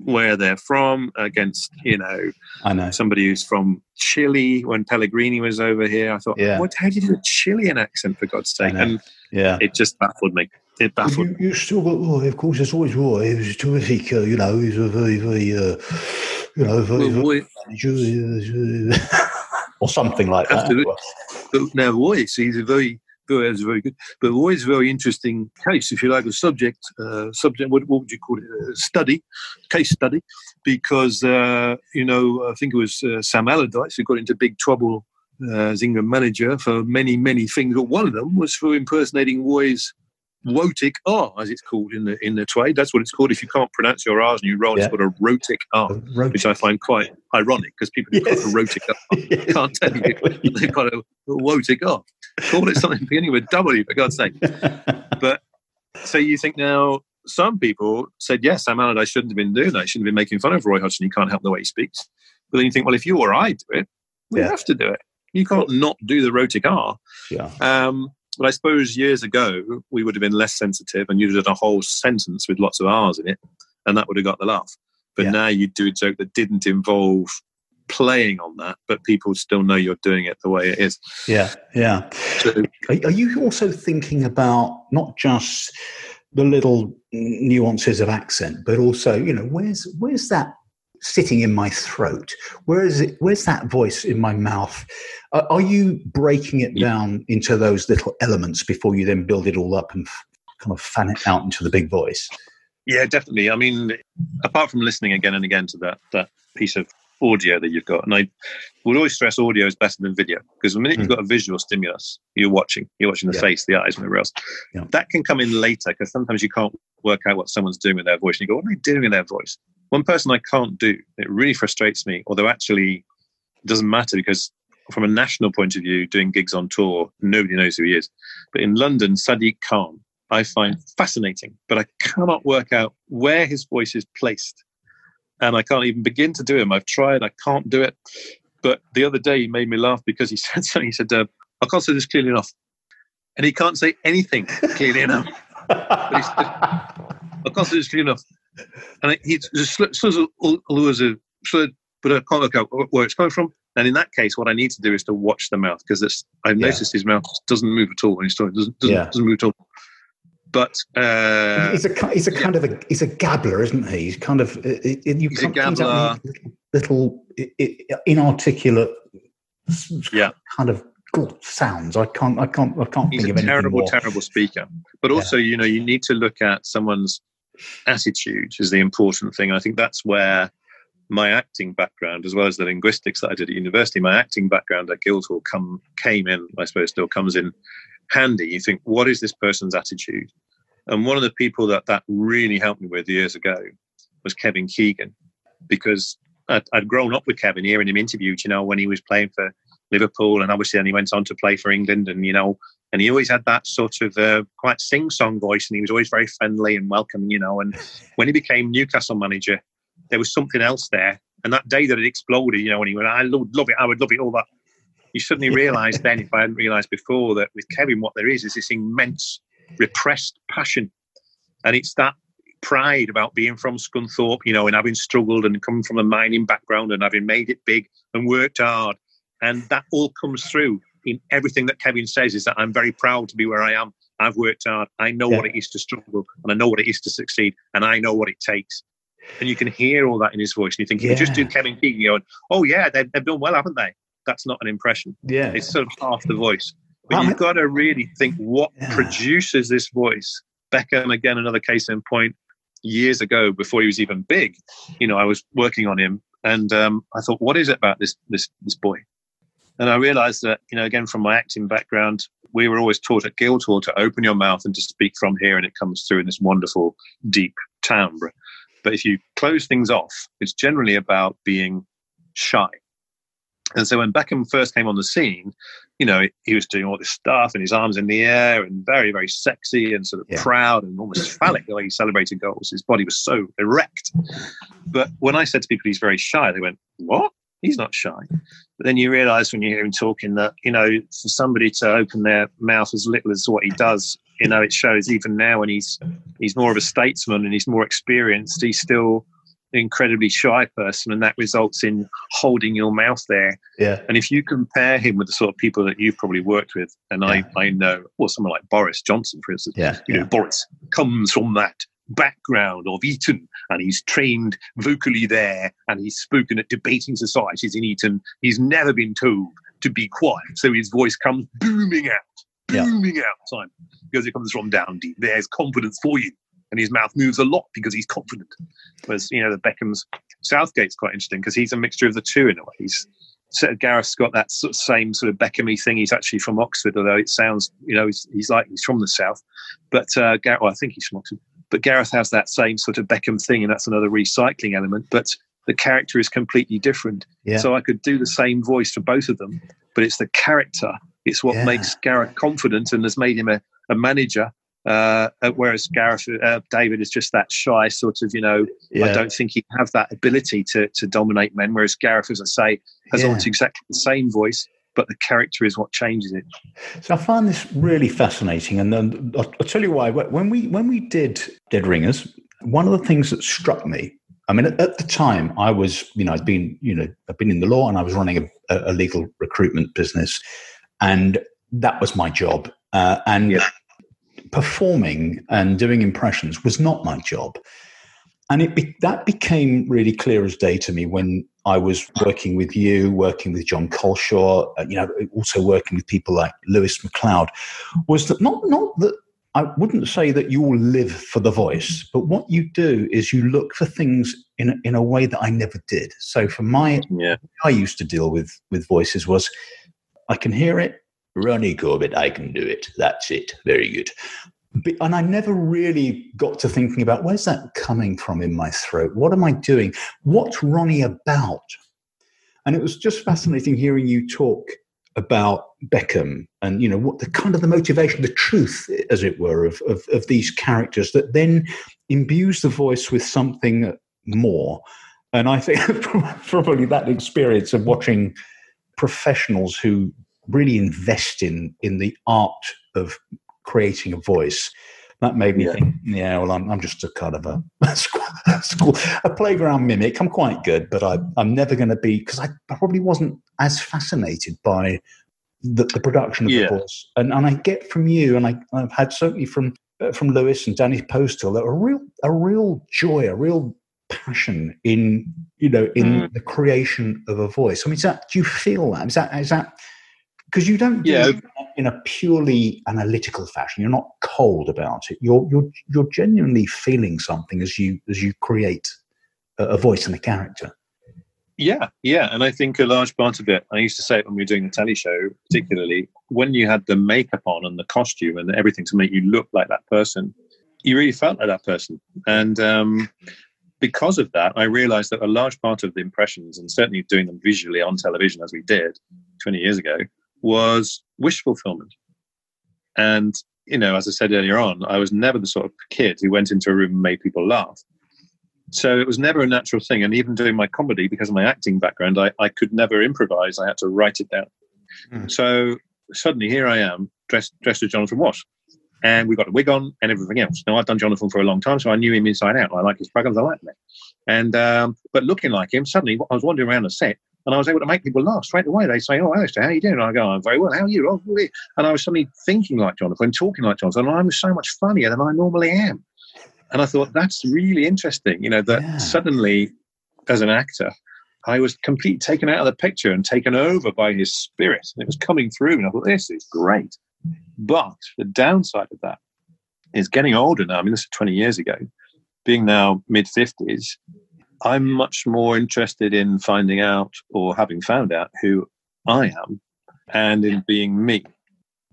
where they're from against you know I know somebody who's from Chile when Pellegrini was over here. I thought, yeah. what? How do you do a Chilean accent for God's sake? And yeah, it just baffled me. It baffled. You, you still got Roy, of course. It's always Roy. He was terrific. Uh, you know, he's a very, very, uh, you know, very, well, very or something like that. But now Roy, he's a very very, very good. But always very interesting case, if you like, a subject, uh, subject. What, what would you call it? A study, case study, because uh, you know I think it was uh, Sam Allardyce who got into big trouble uh, as England manager for many, many things. But one of them was for impersonating Roy's Wotic R, as it's called in the in the trade. That's what it's called. If you can't pronounce your R's and you roll, yeah. it's called a rhotic R, rhotic. which I find quite ironic because people who've yes. got a rhotic R yes, can't tell exactly. you they've got a, a wotic R. Call it something beginning with W, for God's sake. but so you think now some people said, yes, Sam Allardyce shouldn't have been doing that. He shouldn't have been making fun of Roy Hodgson. He can't help the way he speaks. But then you think, well, if you or I do it, we yeah. have to do it. You can't not do the rhotic R. Yeah. Um, but I suppose years ago, we would have been less sensitive and you'd have done a whole sentence with lots of R's in it, and that would have got the laugh. But yeah. now you do a joke that didn't involve playing on that, but people still know you're doing it the way it is. Yeah, yeah. So, are, you also thinking about not just the little nuances of accent, but also, you know, where's where's that sitting in my throat. Where is it? Where's that voice in my mouth? Uh, are you breaking it yeah. down into those little elements before you then build it all up and f- kind of fan it out into the big voice? Yeah, definitely. I mean, apart from listening again and again to that that piece of audio that you've got. And I would always stress audio is better than video because the minute you've hmm. got a visual stimulus, you're watching, you're watching the yeah. face, the eyes, whatever else. Yeah. That can come in later because sometimes you can't work out what someone's doing with their voice. And you go, what are they doing in their voice? One person I can't do, it really frustrates me, although actually it doesn't matter because from a national point of view, doing gigs on tour, nobody knows who he is. But in London, Sadiq Khan, I find fascinating, but I cannot work out where his voice is placed and I can't even begin to do him. I've tried, I can't do it. But the other day he made me laugh because he said something. He said, uh, "I can't say this clearly enough," and he can't say anything clearly enough. But he said, "I can't say this clearly enough," and he just says but I can't look out where it's coming from. And in that case, what I need to do is to watch the mouth because I've noticed yeah. his mouth doesn't move at all when he's talking. Doesn't doesn't, yeah. doesn't move at all. But uh, he's a he's a kind of a he's a gabbler, isn't he? He's kind of it, it, you he's a gabbler. Little, little inarticulate, yeah, kind of sounds. I can't I can't I can't he's think of anything terrible, more. terrible speaker. But also, yeah. you know, you need to look at someone's attitude is the important thing. I think that's where my acting background, as well as the linguistics that I did at university, my acting background at Guildhall come came in, I suppose, still comes in handy. You think, what is this person's attitude? And one of the people that that really helped me with years ago was Kevin Keegan, because I'd, I'd grown up with Kevin, hearing him interviewed, you know, when he was playing for Liverpool, and obviously then he went on to play for England, and you know, and he always had that sort of uh, quite sing-song voice, and he was always very friendly and welcoming, you know. And when he became Newcastle manager, there was something else there. And that day that it exploded, you know, when he went, I would love it, I would love it, all that. You suddenly realise then, if I hadn't realised before, that with Kevin, what there is is this immense repressed passion. And it's that pride about being from Scunthorpe, you know, and having struggled and come from a mining background and having made it big and worked hard. And that all comes through in everything that Kevin says is that I'm very proud to be where I am. I've worked hard. I know yeah. what it is to struggle and I know what it is to succeed and I know what it takes. And you can hear all that in his voice. And you think, yeah. you just do Kevin Keegan going, oh, yeah, they've, they've done well, haven't they? That's not an impression. Yeah. It's sort of half the voice. But you've got to really think what yeah. produces this voice. Beckham, again, another case in point. Years ago, before he was even big, you know, I was working on him, and um, I thought, what is it about this this this boy? And I realised that, you know, again from my acting background, we were always taught at Guildhall to open your mouth and to speak from here, and it comes through in this wonderful, deep timbre. But if you close things off, it's generally about being shy. And so when Beckham first came on the scene, you know, he was doing all this stuff and his arms in the air and very, very sexy and sort of yeah. proud and almost phallic the way he celebrated goals. His body was so erect. But when I said to people he's very shy, they went, What? He's not shy. But then you realize when you hear him talking that, you know, for somebody to open their mouth as little as what he does, you know, it shows even now when he's he's more of a statesman and he's more experienced, he's still incredibly shy person, and that results in holding your mouth there. Yeah. And if you compare him with the sort of people that you've probably worked with, and yeah. I, I know, well, someone like Boris Johnson, for instance, yeah. you know, Boris comes from that background of Eton, and he's trained vocally there, and he's spoken at debating societies in Eton. He's never been told to be quiet, so his voice comes booming out, booming yeah. out, Simon, because it comes from down deep. There's confidence for you and his mouth moves a lot because he's confident. Whereas you know the Beckham's Southgate's quite interesting because he's a mixture of the two in a way. He's so Gareth's got that sort of same sort of Beckhamy thing. He's actually from Oxford, although it sounds you know he's, he's like he's from the south. But uh, Gareth, well, I think he's from Oxford. But Gareth has that same sort of Beckham thing, and that's another recycling element. But the character is completely different. Yeah. So I could do the same voice for both of them, but it's the character. It's what yeah. makes Gareth confident and has made him a, a manager uh, whereas Gareth, uh, David is just that shy sort of, you know, yeah. I don't think he have that ability to, to dominate men. Whereas Gareth, as I say, has yeah. almost exactly the same voice, but the character is what changes it. So I find this really fascinating. And then I'll, I'll tell you why. When we, when we did Dead Ringers, one of the things that struck me I mean, at, at, the time, I was, you know, I'd been, you know, I'd been in the law and I was running a, a legal recruitment business, and that was my job. Uh, and yeah performing and doing impressions was not my job. and it be, that became really clear as day to me when I was working with you, working with John Culshaw, uh, you know, also working with people like Lewis MacLeod, was that not not that I wouldn't say that you all live for the voice, but what you do is you look for things in a, in a way that I never did. So for my, yeah. I used to deal with with voices was, I can hear it, Ronnie Corbett, I can do it. That's it. Very good and I never really got to thinking about where's that coming from in my throat? What am I doing? What's Ronnie about? And it was just fascinating hearing you talk about Beckham and you know what the kind of the motivation, the truth, as it were, of of, of these characters that then imbues the voice with something more. And I think probably that experience of watching professionals who really invest in in the art of creating a voice. That made me yeah. think, yeah, well, I'm, I'm just a kind of a, a school, a playground mimic. I'm quite good, but I, I'm never going to be because I probably wasn't as fascinated by the, the production of yeah. the voice. And, and I get from you, and I, I've had certainly from uh, from Lewis and Danny Postal, a real a real joy, a real passion in you know in mm. the creation of a voice. I mean, is that do you feel that? Is that is that because you don't do yeah. it in a purely analytical fashion. You're not cold about it. You're you're you're genuinely feeling something as you as you create a, a voice and a character. Yeah, yeah, and I think a large part of it. I used to say it when we were doing the telly show, particularly when you had the makeup on and the costume and everything to make you look like that person. You really felt like that person, and um, because of that, I realized that a large part of the impressions, and certainly doing them visually on television as we did 20 years ago, was wish fulfillment. And, you know, as I said earlier on, I was never the sort of kid who went into a room and made people laugh. So it was never a natural thing. And even doing my comedy, because of my acting background, I, I could never improvise. I had to write it down. Mm. So suddenly here I am, dressed, dressed as Jonathan Ross. And we've got a wig on and everything else. Now, I've done Jonathan for a long time, so I knew him inside out. I like his programs, I like them. And, um, but looking like him, suddenly I was wandering around the set and I was able to make people laugh straight away. They say, "Oh, Alistair, how are you doing?" And I go, "I'm very well. How are you?" Oh, really? And I was suddenly thinking like Jonathan, talking like Jonathan, and I was so much funnier than I normally am. And I thought that's really interesting. You know that yeah. suddenly, as an actor, I was completely taken out of the picture and taken over by his spirit, and it was coming through. And I thought, this is great. But the downside of that is getting older now. I mean, this is 20 years ago. Being now mid 50s, I'm much more interested in finding out or having found out who I am and in being me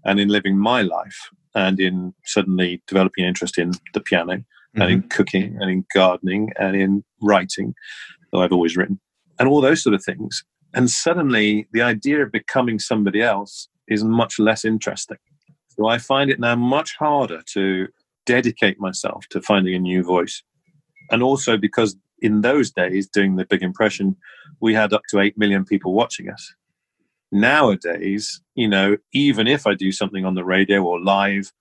and in living my life and in suddenly developing an interest in the piano mm-hmm. and in mm-hmm. cooking and in gardening and in writing, though I've always written, and all those sort of things. And suddenly the idea of becoming somebody else is much less interesting. So I find it now much harder to dedicate myself to finding a new voice. And also because in those days, doing the big impression, we had up to 8 million people watching us. Nowadays, you know, even if I do something on the radio or live,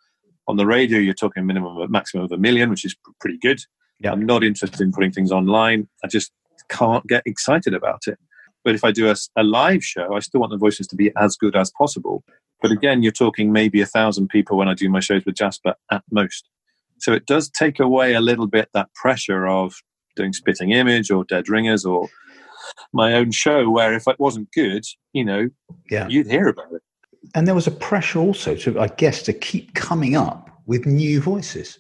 on the radio, you're talking a minimum, a maximum of a million, which is pretty good. Yeah. I'm not interested in putting things online. I just can't get excited about it. But if I do a, a live show, I still want the voices to be as good as possible. But again, you're talking maybe a thousand people when I do my shows with Jasper at most. So it does take away a little bit that pressure of doing Spitting Image or Dead Ringers or my own show, where if it wasn't good, you know, yeah. you'd hear about it. And there was a pressure also to, I guess, to keep coming up with new voices.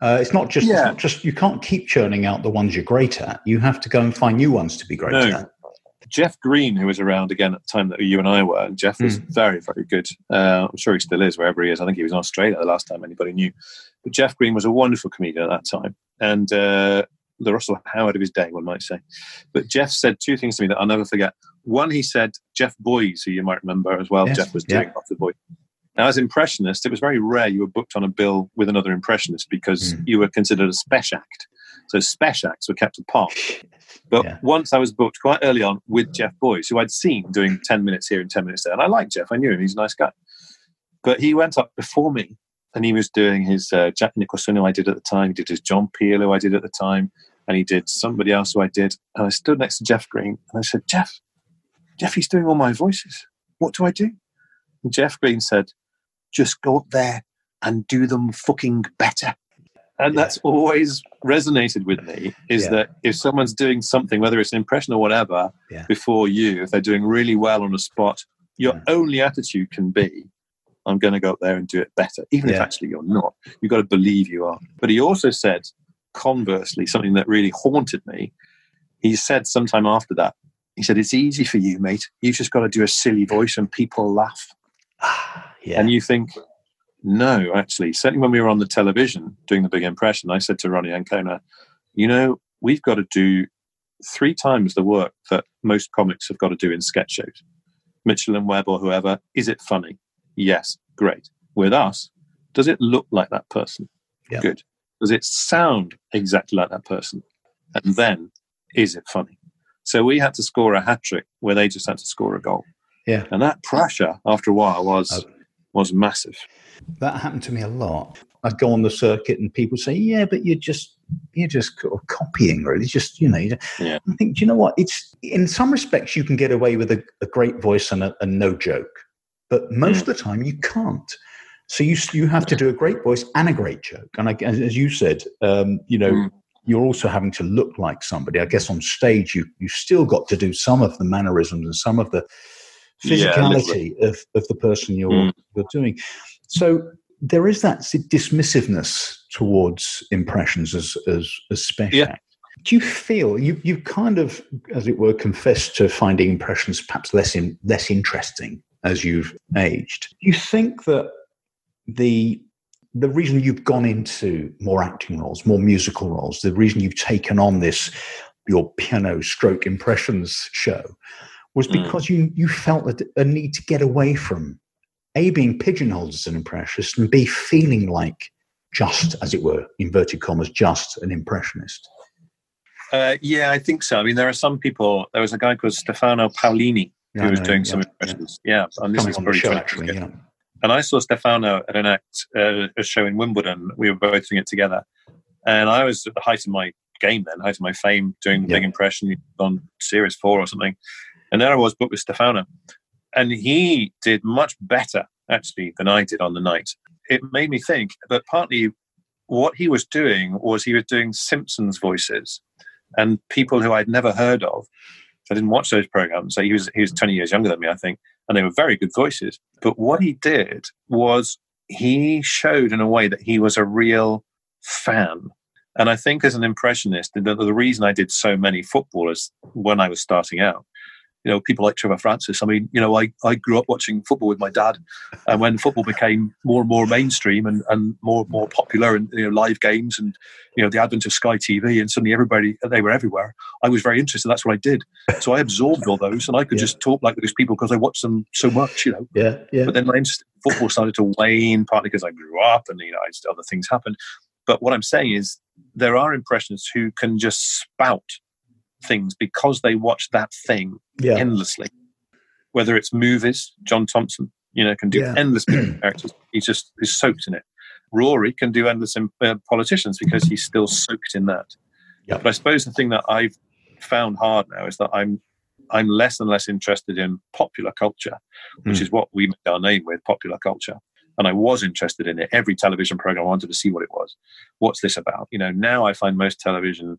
Uh, it's not just, yeah. it's not just you can't keep churning out the ones you're great at. You have to go and find new ones to be great no. at. Jeff Green, who was around again at the time that you and I were, and Jeff was mm. very, very good. Uh, I'm sure he still is wherever he is. I think he was in Australia the last time anybody knew. But Jeff Green was a wonderful comedian at that time, and uh, the Russell Howard of his day, one might say. But Jeff said two things to me that I'll never forget. One, he said Jeff Boys, who you might remember as well. Yes, Jeff was doing yeah. lots of voice. Now, as impressionist, it was very rare you were booked on a bill with another impressionist because mm. you were considered a special act. So special acts were kept apart. But yeah. once I was booked quite early on with Jeff Boys, who I'd seen doing 10 minutes here and 10 minutes there. And I liked Jeff. I knew him. He's a nice guy. But he went up before me and he was doing his uh, Jack Nicholson, who I did at the time. He did his John Peel, who I did at the time and he did somebody else who I did. And I stood next to Jeff Green and I said, Jeff, Jeff, he's doing all my voices. What do I do? And Jeff Green said, just go up there and do them fucking better. and that's always resonated with me is Yeah. that if someone's doing something whether it's an impression or whatever Yeah. before you if they're doing really well on a spot your Yeah. only attitude can be i'm going to go up there and do it better even if actually you're not you've got to believe you are but he also said conversely something that really haunted me he said sometime after that he said it's easy for you mate you've just got to do a silly voice and people laugh Ah, yeah. and you think, no, actually, certainly when we were on the television doing the big impression, I said to Ronni Ancona, you know, we've got to do three times the work that most comics have got to do in sketch shows. Mitchell and Webb or whoever, is it funny? Yes, great. With us, does it look like that person? Yeah. Good. Does it sound exactly like that person? And then, is it funny? So we had to score a hat trick where they just had to score a goal. Yeah. And that pressure after a while was Oh. was massive. That happened to me a lot. I'd go on the circuit and people say, "Yeah, but you're just you're just copying, really. Just you know." Yeah. I think, do you know what? It's in some respects you can get away with a, a great voice and a, a no joke, but most hmm. of the time you can't. So you you have to do a great voice and a great joke. And I, as you said, um, you know. Mm. You're also having to look like somebody. I guess on stage, you you still got to do some of the mannerisms and some of the Yeah, physicality of, of the person you're Mm. you're doing. So there is that dismissiveness towards impressions as as, as special. Yeah. Do you feel you you kind of, as it were, confessed to finding impressions perhaps less in, less interesting as you've aged? Do you think that the the reason you've gone into more acting roles, more musical roles, the reason you've taken on this your piano stroke impressions show was Mm. because you you felt a, a need to get away from a being pigeonholed as an impressionist and b feeling like just as it were inverted commas just an impressionist Uh, yeah, I think so. I mean, there are some people. There was a guy called Stefano Paolini who was doing yeah, some impressions. Yeah, and this is pretty show actually yeah And I saw Stefano at an act, uh, a show in Wimbledon. We were both doing it together, and I was at the height of my game then, height of my fame, doing the Yeah. big impression on Series Four or something. And there I was booked with Stefano, and he did much better actually than I did on the night. It made me think that partly what he was doing was he was doing Simpsons voices and people who I'd never heard of. I didn't watch those programs. So he was he was twenty years younger than me, I think, and they were very good voices. But what he did was he showed in a way that he was a real fan. And I think as an impressionist, the, the reason I did so many footballers when I was starting out, you know, people like Trevor Francis. I mean, you know, I, I grew up watching football with my dad. And when football became more and more mainstream and, and more and more popular and, you know, live games and, you know, the advent of Sky TV and suddenly everybody, they were everywhere. I was very interested. That's what I did. So I absorbed all those and I could Yeah. just talk like those people because I watched them so much, you know. yeah yeah But then my interest in football started to wane, partly because I grew up and you know other things happened. But what I'm saying is there are impressionists who can just spout things because they watch that thing yeah endlessly. Whether it's movies, John Thompson, you know, can do Yeah. endless characters. He's just is soaked in it. Rory can do endless in, uh, politicians because he's still soaked in that. Yeah. But I suppose the thing that I've found hard now is that I'm I'm less and less interested in popular culture, which Mm. is what we made our name with, popular culture. And I was interested in it. Every television program I wanted to see what it was. What's this about? You know, now I find most television,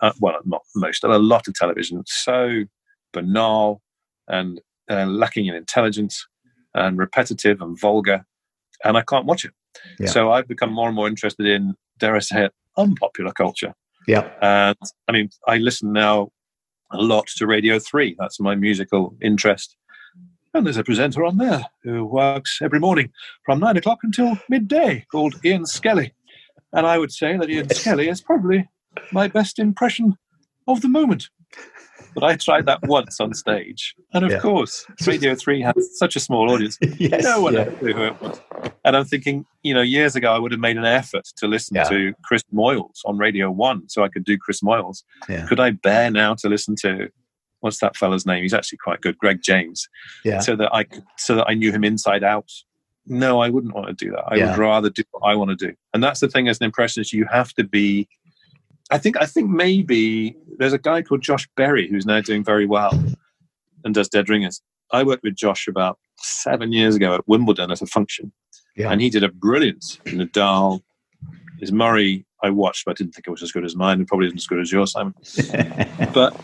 uh, well, not most, but a lot of television so banal and uh, lacking in intelligence and repetitive and vulgar, and I can't watch it. Yeah. So I've become more and more interested in, dare I say it, unpopular culture. yeah And I mean, I listen now a lot to Radio 3. That's my musical interest. And there's a presenter on there who works every morning from nine o'clock until midday called Ian Skelly. And I would say that Ian Yes. Skelly is probably my best impression of the moment. But I tried that once on stage. And of Yeah. course, Radio 3 has such a small audience. yes No one yeah. knew who it was. And I'm thinking, you know, years ago I would have made an effort to listen Yeah. to Chris Moyles on Radio One so I could do Chris Moyles. Yeah. Could I bear now to listen to what's that fella's name? He's actually quite good, Greg James. yeah So that I could, so that I knew him inside out. No, I wouldn't want to do that. I Yeah. would rather do what I want to do. And that's the thing as an impressionist, you have to be I think I think maybe there's a guy called Josh Berry who's now doing very well and does Dead Ringers. I worked with Josh about seven years ago at Wimbledon at a function, Yeah. and he did a brilliant Nadal. His Murray, I watched, but I didn't think it was as good as mine, and probably isn't as good as yours, Simon. but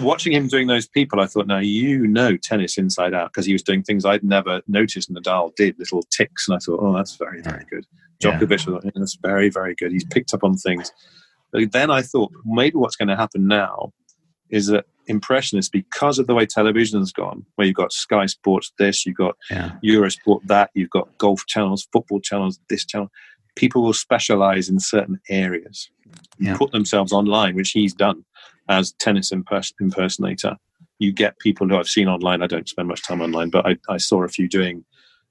watching him doing those people, I thought, now you know tennis inside out because he was doing things I'd never noticed Nadal did, little ticks, and I thought, oh, that's very, very good. Djokovic, yeah. that's very, very good. He's picked up on things. But then I thought, maybe what's going to happen now is that impressionists, because of the way television's gone, where you've got Sky Sports this, you've got yeah. Eurosport that, you've got golf channels, football channels, this channel, people will specialize in certain areas, yeah. put themselves online, which he's done as tennis impers- impersonator. You get people who I've seen online. I don't spend much time online, but I, I saw a few doing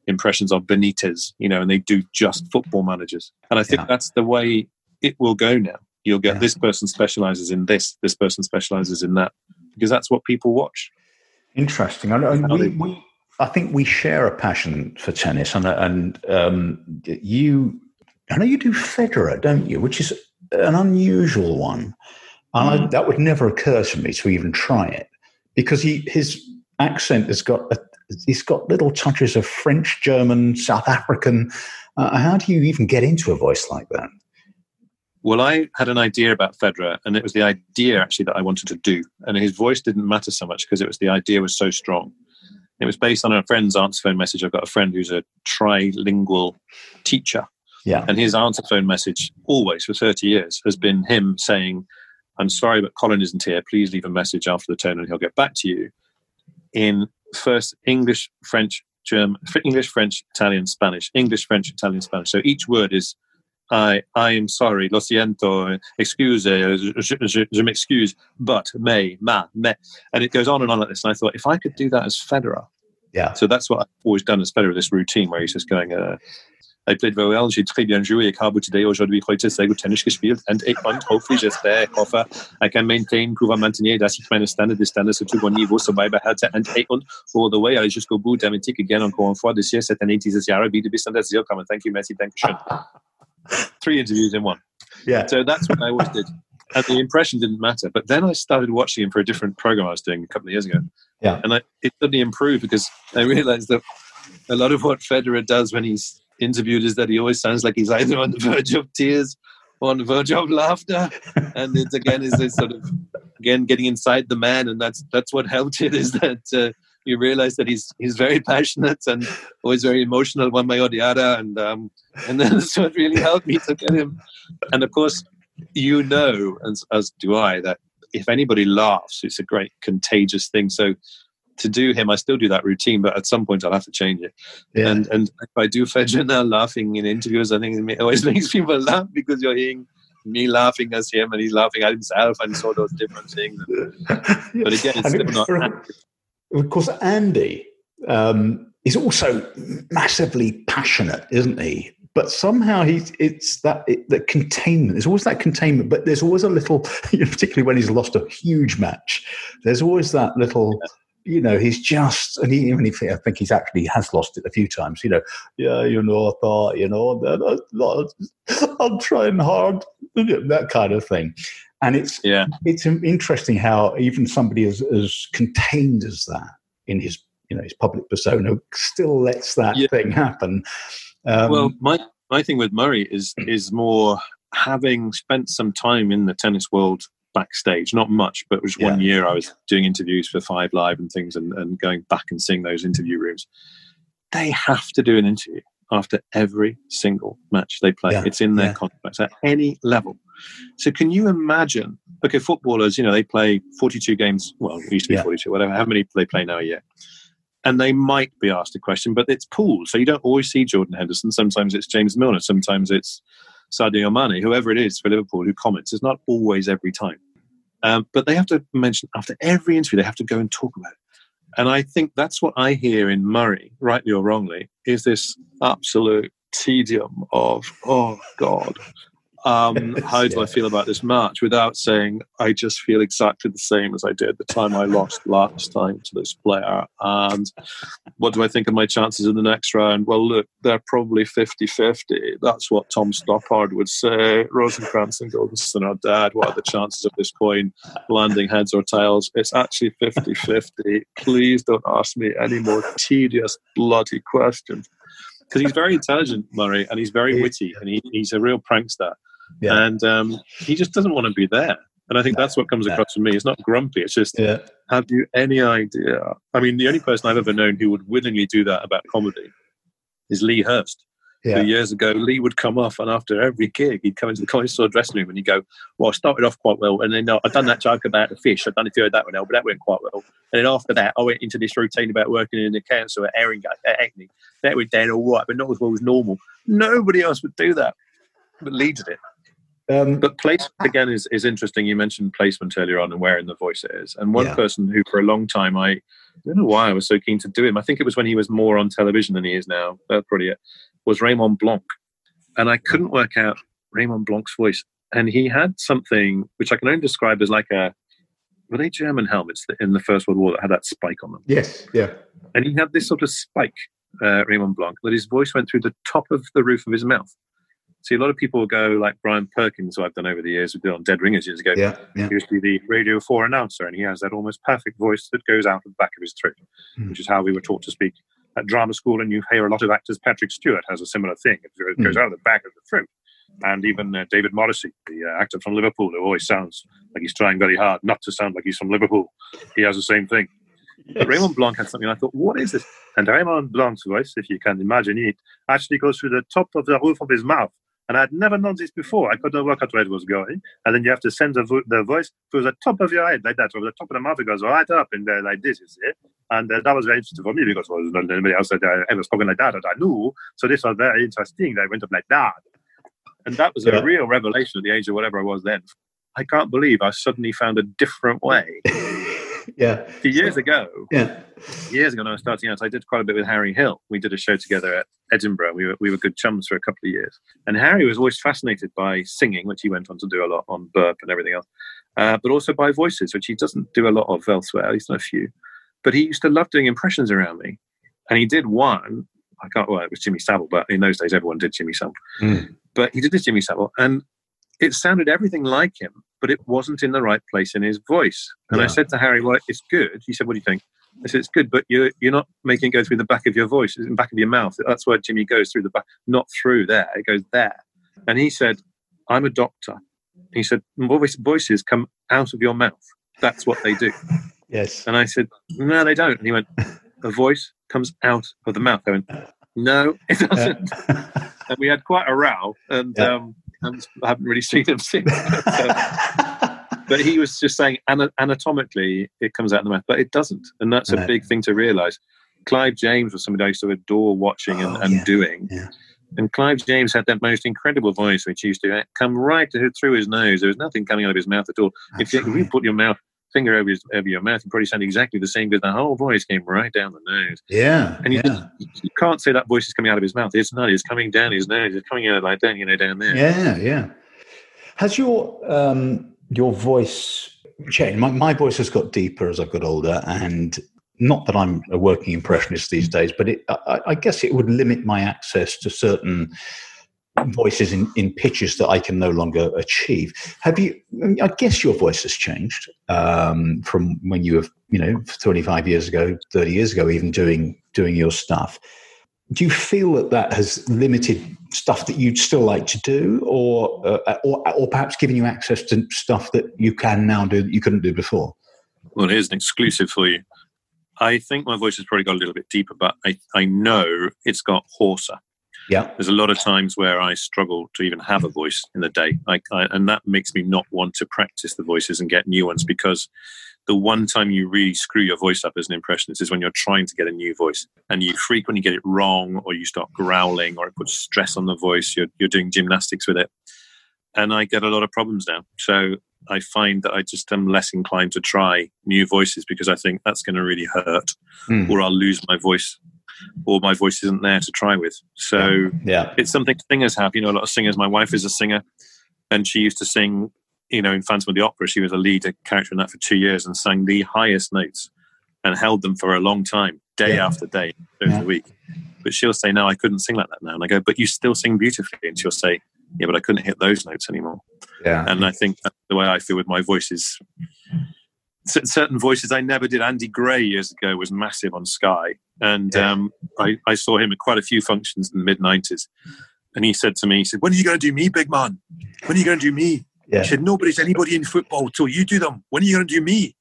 impressions of Benitez, you know, and they do just football managers. And I think yeah. that's the way it will go now. You'll get yeah. this person specializes in this, this person specializes in that, because that's what people watch. Interesting. And, we, we, I think we share a passion for tennis, and and um, you, I know you do Federer, don't you? Which is an unusual one, and mm. I, that would never occur to me to even try it because he his accent has got a, he's got little touches of French, German, South African. Uh, how do you even get into a voice like that? Well, I had an idea about Federer, and it was the idea actually that I wanted to do. And his voice didn't matter so much because it was the idea was so strong. It was based on a friend's answer phone message. I've got a friend who's a trilingual teacher. Yeah. And his answer phone message, always for 30 years, has been him saying, I'm sorry, but Colin isn't here. Please leave a message after the tone and he'll get back to you. In first English, French, German, English, French, Italian, Spanish. English, French, Italian, Spanish. So each word is I, I am sorry, lo siento, excuse, je, je, je m'excuse, but, may, ma, me. And it goes on and on like this. And I thought, if I could do that as Federer. Yeah. So that's what I've always done as Federer, this routine where he's just going, uh, I played very well. J'ai très bien joué. Ich habe today, aujourd'hui, heute sehr gut Tennis gespielt. And, und hopefully, j'espère, hoffe, I can maintain, pouvoir maintenir, dass ich meine Standard des Standards tout bon niveau so beibehalte. And, und all the way, allez jusqu'au bout, damit ich again, encore une fois, this year, cette année, dieses Jahr, wieder bis an das Ziel kommen. Thank you, thank you. three interviews in one. Yeah. So that's what I always did. And the impression didn't matter. But then I started watching him for a different program I was doing a couple of years ago. Yeah. And I, it suddenly improved because I realized that a lot of what Federer does when he's interviewed is that he always sounds like he's either on the verge of tears or on the verge of laughter. and it's again is this sort of again getting inside the man, and that's that's what helped it is that uh, you realize that he's he's very passionate and always very emotional one way or the other and um, and that's what really helped me to get him. And of course you know as, as do i that if anybody laughs it's a great contagious thing. So to do him i still do that routine but at some point i'll have to change it. Yeah. and and if i do Federer now laughing in interviews i think it always makes people laugh because you're hearing me laughing as him and he's laughing at himself and so those different things. But again it's still not of course, Andy um, is also massively passionate, isn't he? But somehow he's it's that it, that containment. There's always that containment, but there's always a little, particularly when he's lost a huge match. There's always that little you know, he's just, and he, even if I think he's actually has lost it a few times, you know, yeah, you know, I thought, you know, I'm trying hard, that kind of thing. And it's yeah. it's interesting how even somebody as, as contained as that in his you know his public persona still lets that yeah. thing happen. Um, well, my my thing with Murray is is more having spent some time in the tennis world backstage, not much, but it was yeah. one year I was doing interviews for Five Live and things, and, and going back and seeing those interview rooms. They have to do an interview after every single match they play. Yeah. It's in their yeah. contracts at any level. So can you imagine? Okay, footballers, you know, they play 42 games. Well, it used to be yeah. 42, whatever. How many they play now a year? And they might be asked a question, but it's pooled. So you don't always see Jordan Henderson. Sometimes it's James Milner. Sometimes it's Sadio Mane, whoever it is for Liverpool who comments. It's not always every time. Um, but they have to mention after every interview, they have to go and talk about it. And I think that's what I hear in Murray, rightly or wrongly, is this absolute tedium of, oh God, um, how do I feel about this match without saying I just feel exactly the same as I did the time I lost last time to this player? And what do I think of my chances in the next round? Well, look, they're probably 50 50. That's what Tom Stoppard would say. Rosencrantz and Guildenstern are dead. What are the chances of this coin landing heads or tails? It's actually 50 50. Please don't ask me any more tedious, bloody questions because he's very intelligent, Murray, and he's very witty, and he, he's a real prankster. Yeah. And um, he just doesn't want to be there. And I think no, that's what comes no. across from me. It's not grumpy. It's just, yeah. have you any idea? I mean, the only person I've ever known who would willingly do that about comedy is Lee Hurst. Yeah. years ago, Lee would come off, and after every gig, he'd come into the comedy store dressing room and he'd go, Well, I started off quite well, and then uh, I'd done that joke about the fish. I'd done a few of that one, but that went quite well. And then after that, I went into this routine about working in the council at Erin at Hackney. That went down all right, but not as well as normal. Nobody else would do that, but Lee did it. Um, but placement again is, is interesting. You mentioned placement earlier on and where in the voice it is. And one yeah. person who, for a long time, I, I, don't know why I was so keen to do him. I think it was when he was more on television than he is now. That's probably it. Was Raymond Blanc, and I couldn't work out Raymond Blanc's voice. And he had something which I can only describe as like a were they German helmets in the First World War that had that spike on them? Yes, yeah. And he had this sort of spike, uh, Raymond Blanc, that his voice went through the top of the roof of his mouth. See, a lot of people go like Brian Perkins, who I've done over the years, who did on Dead Ringers years ago. Yeah, yeah. He used to be the Radio 4 announcer, and he has that almost perfect voice that goes out of the back of his throat, mm. which is how we were taught to speak at drama school. And you hear a lot of actors. Patrick Stewart has a similar thing. It goes mm. out of the back of the throat. And even uh, David Morrissey, the uh, actor from Liverpool, who always sounds like he's trying very hard not to sound like he's from Liverpool, he has the same thing. Yes. But Raymond Blanc had something. I thought, what is this? And Raymond Blanc's voice, if you can imagine it, actually goes through the top of the roof of his mouth. And I'd never known this before. I couldn't work out where it was going. And then you have to send the, vo- the voice to the top of your head, like that. Over the top of the mouth, it goes right up and uh, like this, you see. And uh, that was very interesting for me because there was nobody else that uh, ever spoken like that that I knew. So this was very interesting. That I went up like that. And that was yeah. a real revelation at the age of whatever I was then. I can't believe I suddenly found a different way yeah. A few Years ago, yeah. Years ago, when I was starting out, I did quite a bit with Harry Hill. We did a show together at Edinburgh. We were we were good chums for a couple of years. And Harry was always fascinated by singing, which he went on to do a lot on Burp and everything else, uh, but also by voices, which he doesn't do a lot of elsewhere. He's done a few, but he used to love doing impressions around me. And he did one. I can't. Well, it was Jimmy Savile, but in those days, everyone did Jimmy Savile. Mm. But he did this Jimmy Savile, and it sounded everything like him, but it wasn't in the right place in his voice. And yeah. I said to Harry, "Well, it's good." He said, "What do you think?" I said, "It's good, but you're you're not making it go through the back of your voice, in the back of your mouth. That's where Jimmy goes through the back, not through there. It goes there." And he said, "I'm a doctor." He said, "Voices come out of your mouth. That's what they do." Yes. And I said, "No, they don't." And he went, "A voice comes out of the mouth." I went, "No, it doesn't." and we had quite a row, and. Yeah. Um, I haven't really seen him since. but he was just saying anatomically it comes out of the mouth, but it doesn't, and that's a big thing to realise. Clive James was somebody I used to adore watching and, oh, and yeah. doing. Yeah. And Clive James had that most incredible voice, which used to come right through his nose. There was nothing coming out of his mouth at all. If you, if you, put your mouth finger over, his, over your mouth, you probably sound exactly the same because the whole voice came right down the nose. Yeah. And you, yeah. Just, you can't say that voice is coming out of his mouth. It's not. It's coming down his nose. It's coming out like that, you know, down there. Yeah, yeah. Has your um, your voice changed? My, my voice has got deeper as I've got older, and not that I'm a working impressionist these days, but it, I, I guess it would limit my access to certain voices in, in pitches that I can no longer achieve. Have you? I guess your voice has changed um, from when you were, you know, 25 years ago, 30 years ago, even doing doing your stuff. Do you feel that that has limited stuff that you'd still like to do, or uh, or, or perhaps giving you access to stuff that you can now do that you couldn't do before? Well, here's an exclusive for you. I think my voice has probably got a little bit deeper, but I, I know it's got hoarser. Yeah. There's a lot of times where I struggle to even have a voice in the day. I, I, and that makes me not want to practice the voices and get new ones because the one time you really screw your voice up as an impressionist is when you're trying to get a new voice and you frequently get it wrong or you start growling or it puts stress on the voice. You're, you're doing gymnastics with it. And I get a lot of problems now. So I find that I just am less inclined to try new voices because I think that's going to really hurt mm. or I'll lose my voice or my voice isn't there to try with. So yeah. it's something singers have. You know, a lot of singers. My wife is a singer, and she used to sing. You know, in Phantom of the Opera, she was a lead character in that for two years and sang the highest notes and held them for a long time, day yeah. after day, during yeah. the week. But she'll say, "No, I couldn't sing like that now." And I go, "But you still sing beautifully." And she'll say, "Yeah, but I couldn't hit those notes anymore." Yeah. And I think the way I feel with my voice is certain voices I never did. Andy Gray years ago was massive on Sky, and yeah. um, I, I, saw him at quite a few functions in the mid '90s. and he said to me, he said, "When are you going to do me, big man? When are you going to do me?" Yeah. He said, "Nobody's anybody in football till you do them. When are you going to do me?"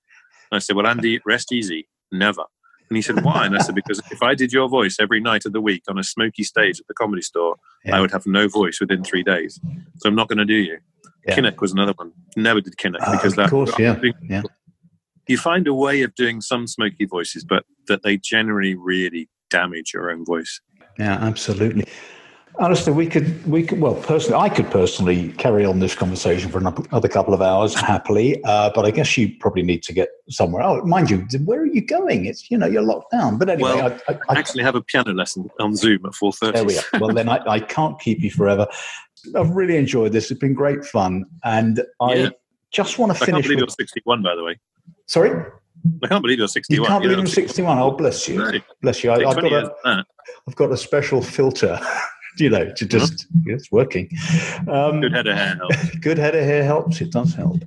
And I said, "Well, Andy, rest easy, never." And he said, "Why?" And I said, "Because if I did your voice every night of the week on a smoky stage at the comedy store, yeah. I would have no voice within three days. So I'm not going to do you." Yeah. Kinnock was another one. Never did Kinnock uh, because that. Of course, yeah, yeah. You find a way of doing some smoky voices, but that they generally really damage your own voice. Yeah, absolutely. Alistair, we could, we could, well, personally, I could personally carry on this conversation for another couple of hours happily, uh, but I guess you probably need to get somewhere. Oh, mind you, where are you going? It's you know you're locked down. But anyway, well, I, I, I, actually have a piano lesson on Zoom at four thirty. There we are. Well, then I, I can't keep you forever. I've really enjoyed this. It's been great fun, and I yeah. just want to finish. I can't believe with... you're sixty-one, by the way. Sorry. I can't believe you're 61. You can't believe I'm 61. Oh, bless you. Right. Bless you. I, have got a, I've got a special filter you know, to just it's working. Um, good head of hair helps. Good head of hair helps. It does help.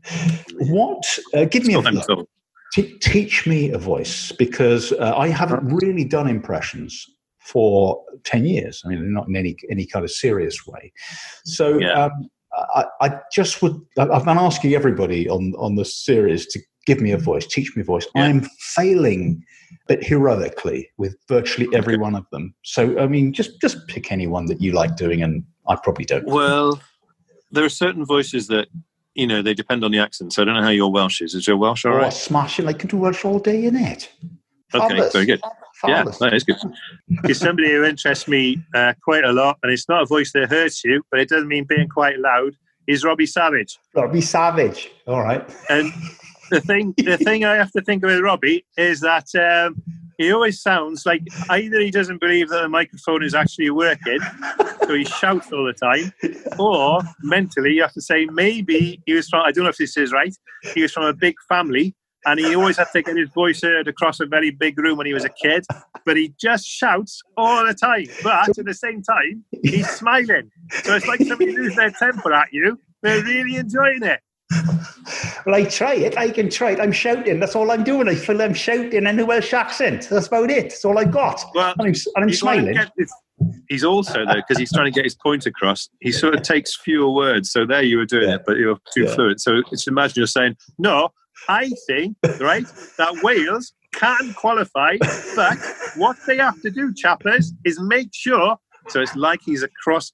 What? Uh, give me a t- teach me a voice because uh, I haven't really done impressions for ten years. I mean, not in any any kind of serious way. So. Yeah. Um, I, I, just would. I've been asking everybody on on the series to give me a voice, teach me a voice. Yeah. I'm failing but heroically with virtually every one of them. So, I mean, just just pick anyone that you like doing, and I probably don't. Well, there are certain voices that you know they depend on the accent. So I don't know how your Welsh is. Is your Welsh all oh, right? Smashing! I can do Welsh all day in it. Okay, very good. Yeah, that is good. It's somebody who interests me uh, quite a lot, and it's not a voice that hurts you, but it doesn't mean being quite loud. Is Robbie Savage? Robbie Savage. All right. And the thing the thing I have to think of with Robbie is that um, he always sounds like either he doesn't believe that the microphone is actually working, so he shouts all the time, or mentally you have to say maybe he was from I don't know if this is right. He was from a big family and he always had to get his voice heard across a very big room when he was a kid. But he just shouts all the time. But at the same time, he's smiling. So it's like somebody lose their temper at you. They're really enjoying it well, I try it. I can try it. I'm shouting. That's all I'm doing. I feel I'm shouting in a Welsh accent. That's about it. That's all I got. Well, and I'm, and I'm smiling. he's also though because he's trying to get his point across. He sort of takes fewer words. So there you were doing yeah. it, but you're too yeah. fluent. So just imagine you're saying, "No, I think right that Wales can qualify, but what they have to do, chappers, is make sure." So it's like he's across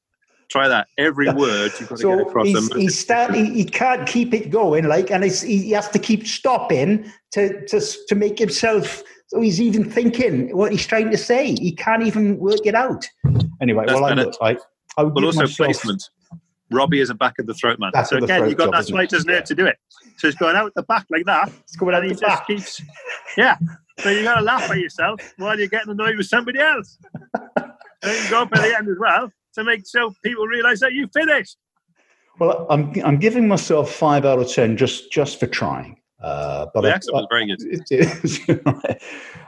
try that. Every word you've got so to get across he's, them. He's start, he, he can't keep it going, like, and he has to keep stopping to, to, to make himself. So he's even thinking what he's trying to say. He can't even work it out. Anyway, That's well, I, look, I, I but also myself, placement. Robbie is a back of the throat man. so again, you've got that writer's nerve to do it. So it's going out the back like that. It's going out the back. Keeps, yeah. So you got to laugh at yourself while you're getting annoyed with somebody else. and you go up at the end as well to make so people realise that you finished. Well, I'm I'm giving myself five out of ten just just for trying. Uh, but the accent was very good. It is.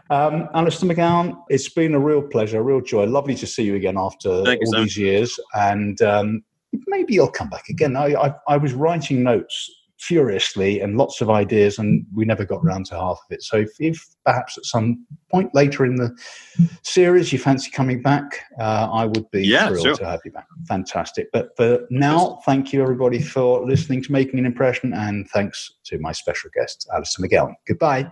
um, Alistair McGowan, it's been a real pleasure, a real joy. Lovely to see you again after Thank all these years. And um, maybe you'll come back again. I, I, I was writing notes furiously and lots of ideas, and we never got around to half of it. So if, if perhaps at some point later in the series you fancy coming back, uh, I would be yeah, thrilled sure. to have you back. Fantastic. But for now, thank you everybody for listening to Making an Impression, and thanks to my special guest, Alistair McGowan. Goodbye.